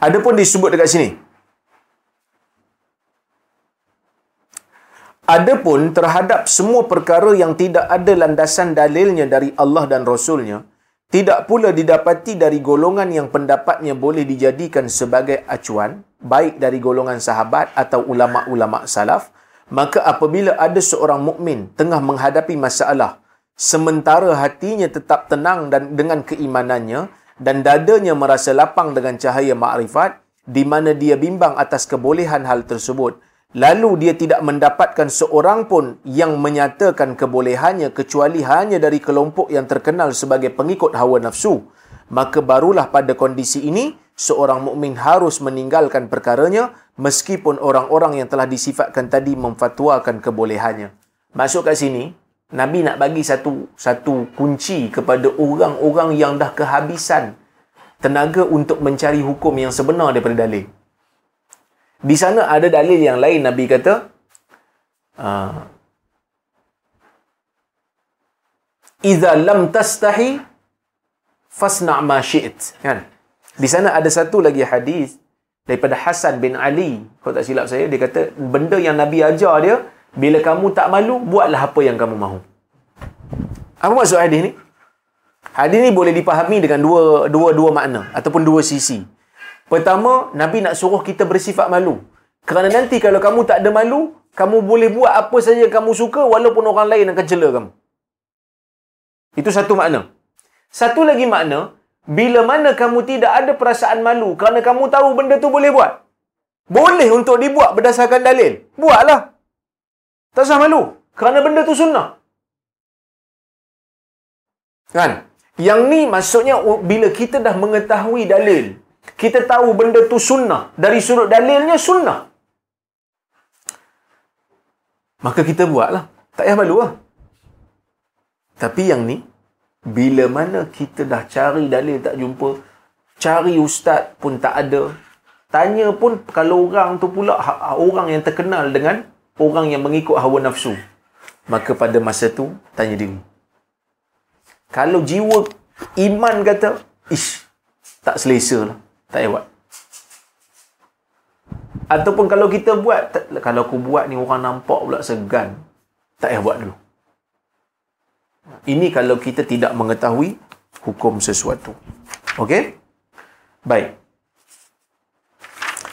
Adapun disebut dekat sini. Adapun terhadap semua perkara yang tidak ada landasan dalilnya dari Allah dan Rasulnya, tidak pula didapati dari golongan yang pendapatnya boleh dijadikan sebagai acuan, baik dari golongan sahabat atau ulama-ulama salaf, maka apabila ada seorang mukmin tengah menghadapi masalah, sementara hatinya tetap tenang dan dengan keimanannya dan dadanya merasa lapang dengan cahaya makrifat, di mana dia bimbang atas kebolehan hal tersebut, lalu dia tidak mendapatkan seorang pun yang menyatakan kebolehannya kecuali hanya dari kelompok yang terkenal sebagai pengikut hawa nafsu. Maka barulah pada kondisi ini seorang mukmin harus meninggalkan perkaranya meskipun orang-orang yang telah disifatkan tadi memfatwakan kebolehannya. Masuk kat sini nabi nak bagi satu satu kunci kepada orang-orang yang dah kehabisan tenaga untuk mencari hukum yang sebenar daripada dalil di sana ada dalil yang lain Nabi kata uh, Iza lam tastahi fasna' ma syi't kan? Di sana ada satu lagi hadis daripada Hasan bin Ali. Kalau tak silap saya dia kata benda yang Nabi ajar dia bila kamu tak malu buatlah apa yang kamu mahu. Apa maksud hadis ni? Hadis ni boleh dipahami dengan dua dua dua makna ataupun dua sisi Pertama, Nabi nak suruh kita bersifat malu. Kerana nanti kalau kamu tak ada malu, kamu boleh buat apa saja kamu suka walaupun orang lain akan cela kamu. Itu satu makna. Satu lagi makna, bila mana kamu tidak ada perasaan malu kerana kamu tahu benda tu boleh buat. Boleh untuk dibuat berdasarkan dalil. Buatlah. Tak usah malu. Kerana benda tu sunnah. Kan? Yang ni maksudnya bila kita dah mengetahui dalil, kita tahu benda tu sunnah. Dari sudut dalilnya sunnah. Maka kita buatlah. Tak payah malu lah. Tapi yang ni, bila mana kita dah cari dalil tak jumpa, cari ustaz pun tak ada, tanya pun kalau orang tu pula ha- orang yang terkenal dengan orang yang mengikut hawa nafsu. Maka pada masa tu, tanya diri. Kalau jiwa iman kata, ish, tak selesa lah. Tak payah buat. Ataupun kalau kita buat, tak, kalau aku buat ni orang nampak pula segan. Tak payah buat dulu. Ini kalau kita tidak mengetahui hukum sesuatu. Okey? Baik.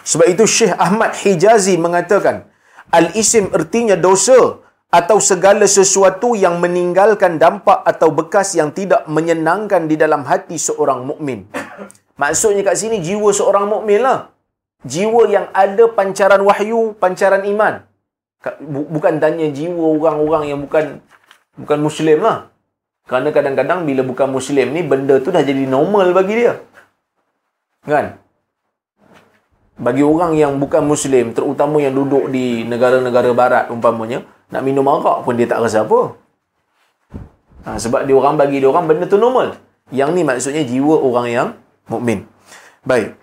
Sebab itu Syekh Ahmad Hijazi mengatakan, Al-isim ertinya dosa atau segala sesuatu yang meninggalkan dampak atau bekas yang tidak menyenangkan di dalam hati seorang mukmin. Maksudnya kat sini jiwa seorang mukmin lah. Jiwa yang ada pancaran wahyu, pancaran iman. Bukan tanya jiwa orang-orang yang bukan bukan muslim lah. Kerana kadang-kadang bila bukan muslim ni benda tu dah jadi normal bagi dia. Kan? Bagi orang yang bukan muslim, terutama yang duduk di negara-negara barat umpamanya, nak minum arak pun dia tak rasa apa. Ha, sebab dia orang bagi dia orang benda tu normal. Yang ni maksudnya jiwa orang yang mukmin. Baik.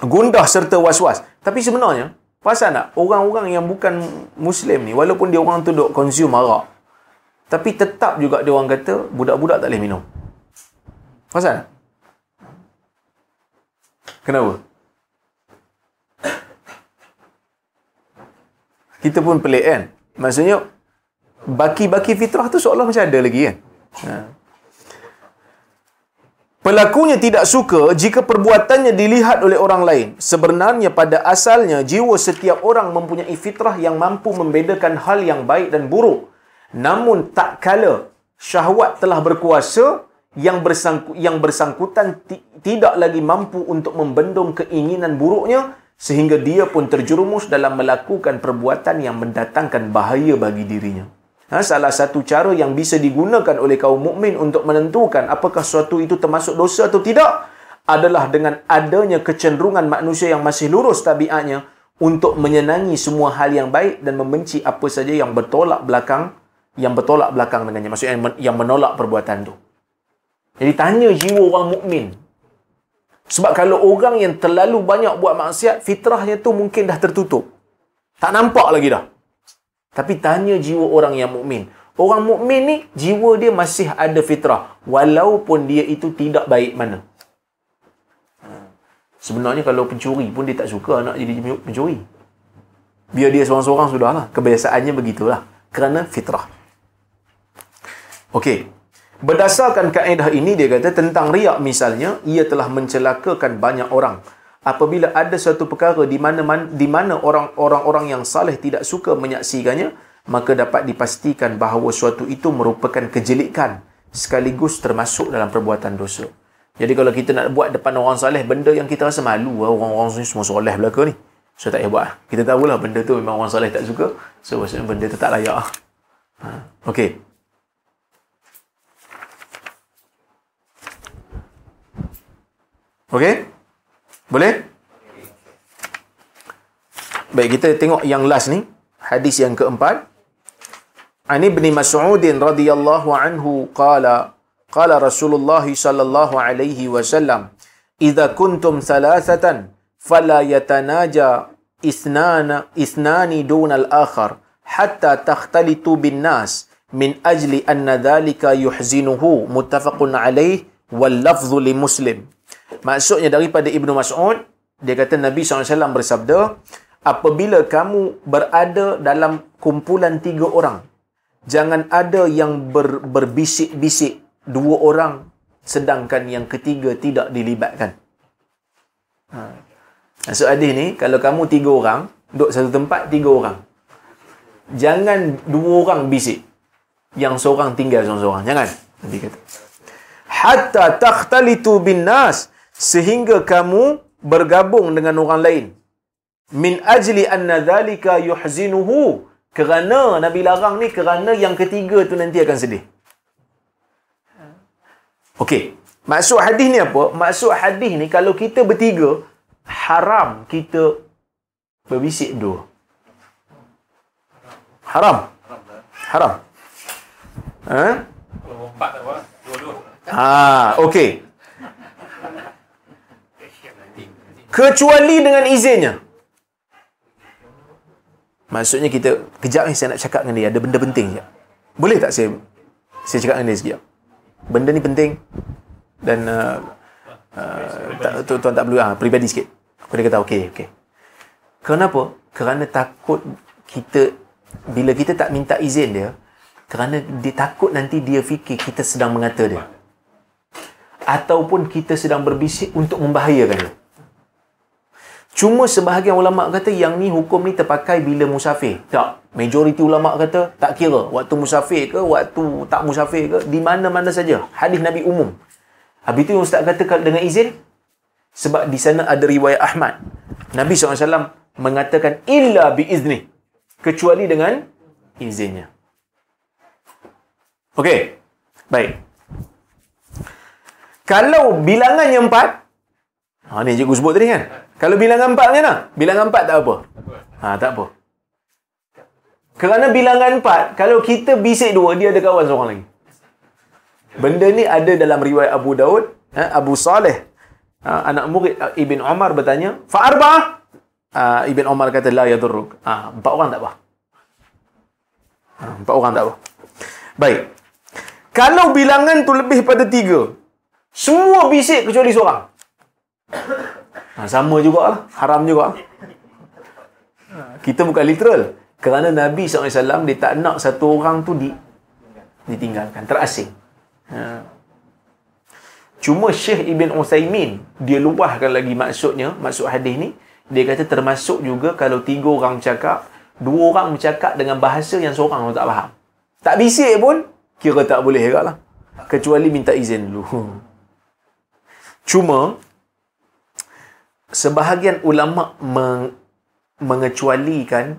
Gundah serta was-was. Tapi sebenarnya, pasal tak orang-orang yang bukan muslim ni walaupun dia orang tu duk consume arak, tapi tetap juga dia orang kata budak-budak tak boleh minum. Pasal tak? Kenapa? Kita pun pelik kan? Maksudnya, baki-baki fitrah tu seolah macam ada lagi kan. Ha. Pelakunya tidak suka jika perbuatannya dilihat oleh orang lain. Sebenarnya pada asalnya jiwa setiap orang mempunyai fitrah yang mampu membedakan hal yang baik dan buruk. Namun tak kala syahwat telah berkuasa yang bersangku, yang bersangkutan ti- tidak lagi mampu untuk membendung keinginan buruknya sehingga dia pun terjerumus dalam melakukan perbuatan yang mendatangkan bahaya bagi dirinya. Ha, salah satu cara yang bisa digunakan oleh kaum mukmin untuk menentukan apakah sesuatu itu termasuk dosa atau tidak adalah dengan adanya kecenderungan manusia yang masih lurus tabiatnya untuk menyenangi semua hal yang baik dan membenci apa saja yang bertolak belakang yang bertolak belakang dengannya maksudnya yang menolak perbuatan tu. Jadi tanya jiwa orang mukmin. Sebab kalau orang yang terlalu banyak buat maksiat, fitrahnya tu mungkin dah tertutup. Tak nampak lagi dah. Tapi tanya jiwa orang yang mukmin. Orang mukmin ni jiwa dia masih ada fitrah walaupun dia itu tidak baik mana. Sebenarnya kalau pencuri pun dia tak suka nak jadi pencuri. Biar dia seorang-seorang sudahlah. Kebiasaannya begitulah. Kerana fitrah. Okey. Berdasarkan kaedah ini dia kata tentang riak misalnya ia telah mencelakakan banyak orang. Apabila ada satu perkara di mana di mana orang-orang yang saleh tidak suka menyaksikannya, maka dapat dipastikan bahawa suatu itu merupakan kejelikan sekaligus termasuk dalam perbuatan dosa. Jadi kalau kita nak buat depan orang saleh benda yang kita rasa malu lah, orang-orang ni semua soleh belaka ni. So tak payah buat. Kita tahulah benda tu memang orang saleh tak suka. So maksudnya benda tu tak layak. Ha. Okey. Okey? Boleh? Baik, kita tengok yang last ni. Hadis yang keempat. Ani ibn Mas'ud radhiyallahu anhu qala qala Rasulullah sallallahu alaihi wasallam idza kuntum thalathatan fala yatanaja al-akhar hatta takhtalitu bin nas min ajli anna dhalika yuhzinuhu muttafaqun alaih wal lafdhu li muslim Maksudnya daripada Ibnu Mas'ud, dia kata Nabi SAW bersabda, apabila kamu berada dalam kumpulan tiga orang, jangan ada yang ber, berbisik-bisik dua orang sedangkan yang ketiga tidak dilibatkan. Ha. Maksud hadis ni, kalau kamu tiga orang, duduk satu tempat, tiga orang. Jangan dua orang bisik. Yang seorang tinggal seorang-seorang. Jangan. Nabi kata. Hatta takhtalitu bin nas sehingga kamu bergabung dengan orang lain. Min ajli anna dhalika yuhzinuhu. Kerana nabi larang ni kerana yang ketiga tu nanti akan sedih. Okey maksud hadis ni apa? Maksud hadis ni kalau kita bertiga haram kita berbisik dua. Haram. Haram. Ha? Dua-dua. ha okey kecuali dengan izinnya. Maksudnya kita kejap ni saya nak cakap dengan dia ada benda penting je. Boleh tak saya saya cakap dengan dia sekejap? Benda ni penting dan uh, uh, tak, tu, tuan tak perlu ah peribadi sikit. Aku dia kata okey okey. Kenapa? Kerana takut kita bila kita tak minta izin dia kerana dia takut nanti dia fikir kita sedang mengata dia. Ataupun kita sedang berbisik untuk membahayakan dia. Cuma sebahagian ulama kata yang ni hukum ni terpakai bila musafir. Tak. Majoriti ulama kata tak kira waktu musafir ke waktu tak musafir ke di mana-mana saja. Hadis Nabi umum. Habis tu ustaz kata dengan izin sebab di sana ada riwayat Ahmad. Nabi SAW mengatakan illa bi izni kecuali dengan izinnya. Okey. Baik. Kalau bilangannya empat, ha ni cikgu sebut tadi kan. Kalau bilangan empat macam mana? Bilangan empat tak apa. Ha, tak apa. Kerana bilangan empat, kalau kita bisik dua, dia ada kawan seorang lagi. Benda ni ada dalam riwayat Abu Daud, ha, Abu Saleh, ha, anak murid Ibn Umar bertanya, Fa'arba'ah? Ha, Ibn Umar kata, La yadurruk. Ha, empat orang tak apa. Ha, empat orang tak apa. Baik. Kalau bilangan tu lebih pada tiga, semua bisik kecuali seorang. Ha, sama juga lah. Haram juga. Kita bukan literal. Kerana Nabi SAW dia tak nak satu orang tu di, ditinggalkan, terasing. Ha. Cuma Syekh Ibn Uthaymin, dia luahkan lagi maksudnya, maksud hadis ni, dia kata termasuk juga kalau tiga orang bercakap, dua orang bercakap dengan bahasa yang seorang tak faham. Tak bisik pun, kira tak boleh juga lah. Kecuali minta izin dulu. Cuma, sebahagian ulama meng, mengecualikan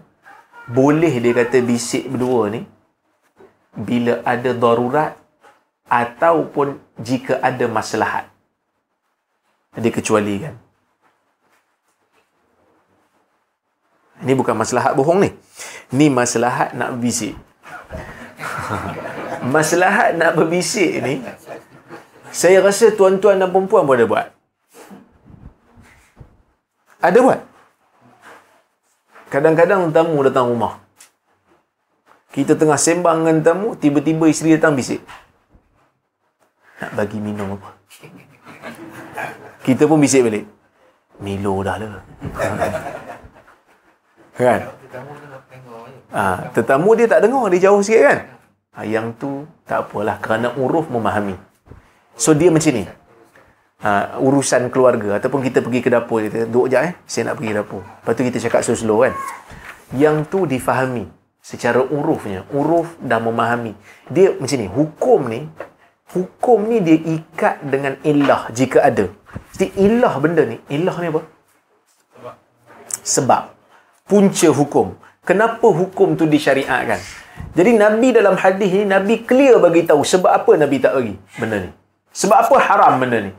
boleh dia kata bisik berdua ni bila ada darurat ataupun jika ada maslahat. Dia kecualikan. Ini bukan maslahat bohong ni. Ni maslahat nak berbisik. maslahat nak berbisik ni saya rasa tuan-tuan dan perempuan ada buat. Ada buat. Kadang-kadang tamu datang rumah. Kita tengah sembang dengan tamu, tiba-tiba isteri datang bisik. Nak bagi minum apa? Kita pun bisik balik. Milo dah lah. kan? Ha, tetamu dia tak dengar, dia jauh sikit kan? Ha, yang tu tak apalah kerana uruf memahami. So dia macam ni. Ha, urusan keluarga ataupun kita pergi ke dapur kita duduk jap eh saya nak pergi dapur. Lepas tu kita cakap slow-slow kan. Yang tu difahami secara urufnya. Uruf dah memahami. Dia macam ni, hukum ni hukum ni dia ikat dengan ilah jika ada. Jadi ilah benda ni, ilah ni apa? Sebab. Punca hukum. Kenapa hukum tu disyariatkan? Jadi Nabi dalam hadis ni Nabi clear bagi tahu sebab apa Nabi tak bagi benda ni. Sebab apa haram benda ni?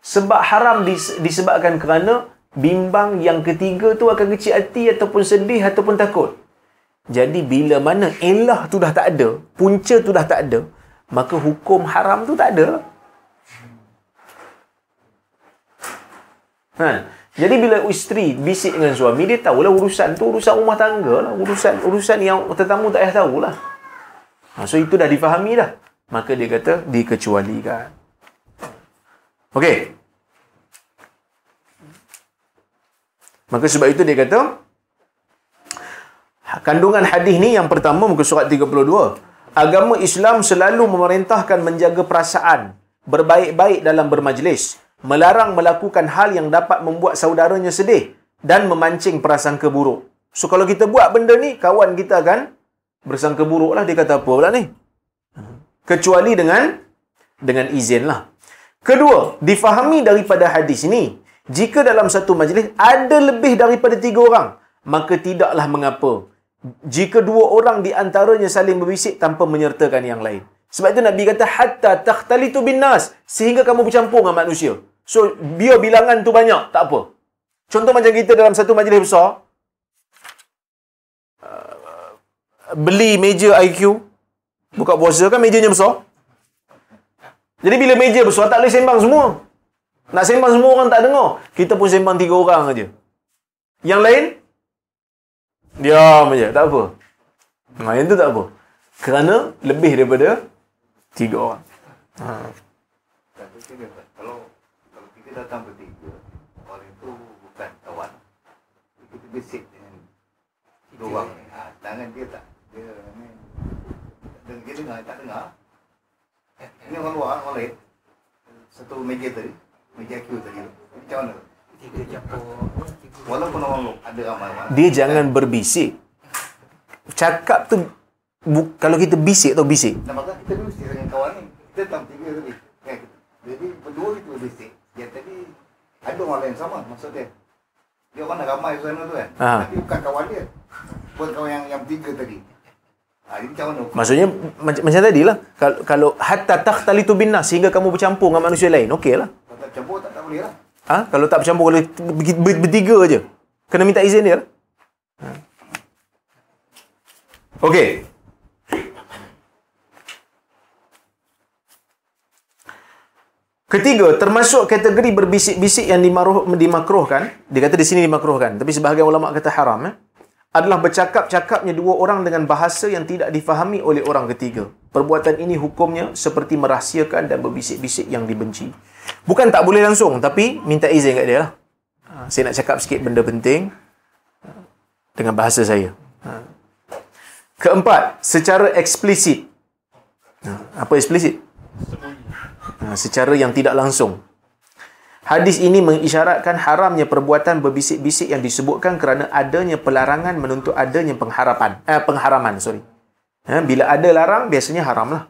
Sebab haram disebabkan kerana bimbang yang ketiga tu akan kecil hati ataupun sedih ataupun takut. Jadi bila mana ilah tu dah tak ada, punca tu dah tak ada, maka hukum haram tu tak ada. Ha. Jadi bila isteri bisik dengan suami, dia tahulah urusan tu urusan rumah tangga lah. Urusan, urusan yang tetamu tak payah tahulah. Ha. So itu dah difahami dah. Maka dia kata dikecualikan. Okey. Maka sebab itu dia kata kandungan hadis ni yang pertama muka surat 32. Agama Islam selalu memerintahkan menjaga perasaan, berbaik-baik dalam bermajlis, melarang melakukan hal yang dapat membuat saudaranya sedih dan memancing prasangka buruk. So kalau kita buat benda ni, kawan kita akan bersangka buruk lah. Dia kata apa pula ni? Kecuali dengan dengan izin lah. Kedua, difahami daripada hadis ini, jika dalam satu majlis ada lebih daripada tiga orang, maka tidaklah mengapa. Jika dua orang di antaranya saling berbisik tanpa menyertakan yang lain. Sebab itu Nabi kata, hatta takhtalitu bin nas. Sehingga kamu bercampur dengan manusia. So, biar bilangan tu banyak, tak apa. Contoh macam kita dalam satu majlis besar, uh, beli meja IQ, buka puasa kan mejanya besar. Jadi bila meja besar, tak boleh sembang semua. Nak sembang semua orang tak dengar. Kita pun sembang tiga orang aja. Yang lain, diam aja, tak apa. Nah, yang tu tak apa. Kerana lebih daripada tiga orang. Ha. Kalau kalau kita datang bertiga, orang itu bukan kawan. Kita bisik dengan dua orang. Ha, tangan dia tak. Dia ni. Dia dengar, tak dengar. Ini orang luar, orang lain. Satu meja tadi. Meja Q tadi. Macam mana? Tiga campur Walaupun orang lu ada ramai-ramai. Dia jangan berbisik. Cakap tu, bu, kalau kita bisik atau bisik. Nampak kita bisik dengan kawan ni. Kita datang tiga tadi. Kan? Jadi berdua itu bisik. Yang tadi ada orang lain sama maksud dia. Dia orang nak ramai sana tu kan. Ha. Tapi bukan kawan dia. Bukan kawan yang yang tiga tadi. Ha, jadi macam mana? Maksudnya, macam, macam tadi lah. Kalau, kalau hatta takhtalitu bin nas, sehingga kamu bercampur dengan manusia lain, okey lah. Kalau tak campur tak, tak boleh lah. Ha? Kalau tak bercampur, kalau ber- ber- bertiga aja. Kena minta izin dia lah. Ha. Okey. Ketiga, termasuk kategori berbisik-bisik yang dimakruh, dimakruhkan. Dia kata di sini dimakruhkan. Tapi sebahagian ulama kata haram. Eh? Adalah bercakap-cakapnya dua orang dengan bahasa yang tidak difahami oleh orang ketiga. Perbuatan ini hukumnya seperti merahsiakan dan berbisik-bisik yang dibenci. Bukan tak boleh langsung, tapi minta izin kat dia lah. Ha, Saya nak cakap sikit benda penting ha, dengan bahasa saya. Ha. Keempat, secara eksplisit. Ha, apa eksplisit? Ha, secara yang tidak langsung. Hadis ini mengisyaratkan haramnya perbuatan berbisik-bisik yang disebutkan kerana adanya pelarangan menuntut adanya pengharapan. Eh, pengharaman, sorry. Ha, bila ada larang, biasanya haram lah.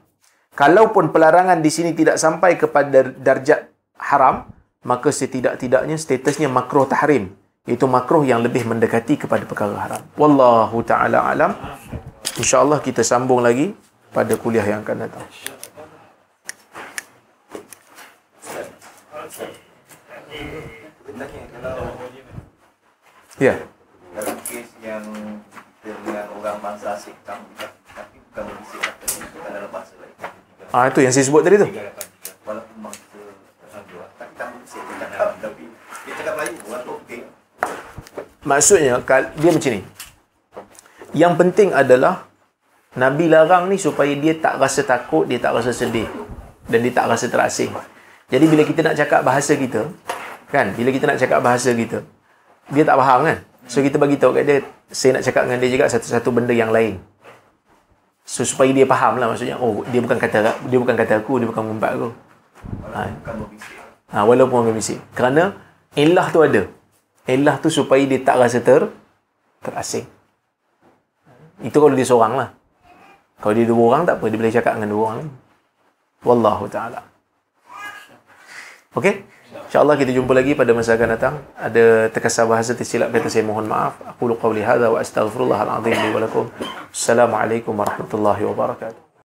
Kalaupun pelarangan di sini tidak sampai kepada darjat haram, maka setidak-tidaknya statusnya makruh tahrim. Itu makruh yang lebih mendekati kepada perkara haram. Wallahu ta'ala alam. InsyaAllah kita sambung lagi pada kuliah yang akan datang. Ya. Dalam kes yang kita dengan orang bangsa asing kamu tapi bukan berbisik kata bukan dalam bahasa lain. Ah itu yang saya sebut tadi tu. Walaupun bangsa tapi berbisik bukan dalam tapi dia cakap Melayu, orang tu okey. Maksudnya dia macam ni. Yang penting adalah Nabi larang ni supaya dia tak rasa takut, dia tak rasa sedih dan dia tak rasa terasing. Jadi bila kita nak cakap bahasa kita, kan? Bila kita nak cakap bahasa kita, dia tak faham kan? So kita bagi tahu kat dia, saya nak cakap dengan dia juga satu-satu benda yang lain. So supaya dia faham lah maksudnya, oh dia bukan kata dia bukan kata aku, dia bukan mengumpat aku. Ha, Bukan berbisik. ha, walaupun orang bisik. Kerana ilah tu ada. Ilah tu supaya dia tak rasa ter terasing. Itu kalau dia seorang lah. Kalau dia dua orang tak apa, dia boleh cakap dengan dua orang lagi. Wallahu ta'ala. Okey? InsyaAllah kita jumpa lagi pada masa akan datang. Ada terkasar bahasa tersilap kata saya mohon maaf. Aku lu qawli hadha wa astaghfirullahal azim li wa lakum. Assalamualaikum warahmatullahi wabarakatuh.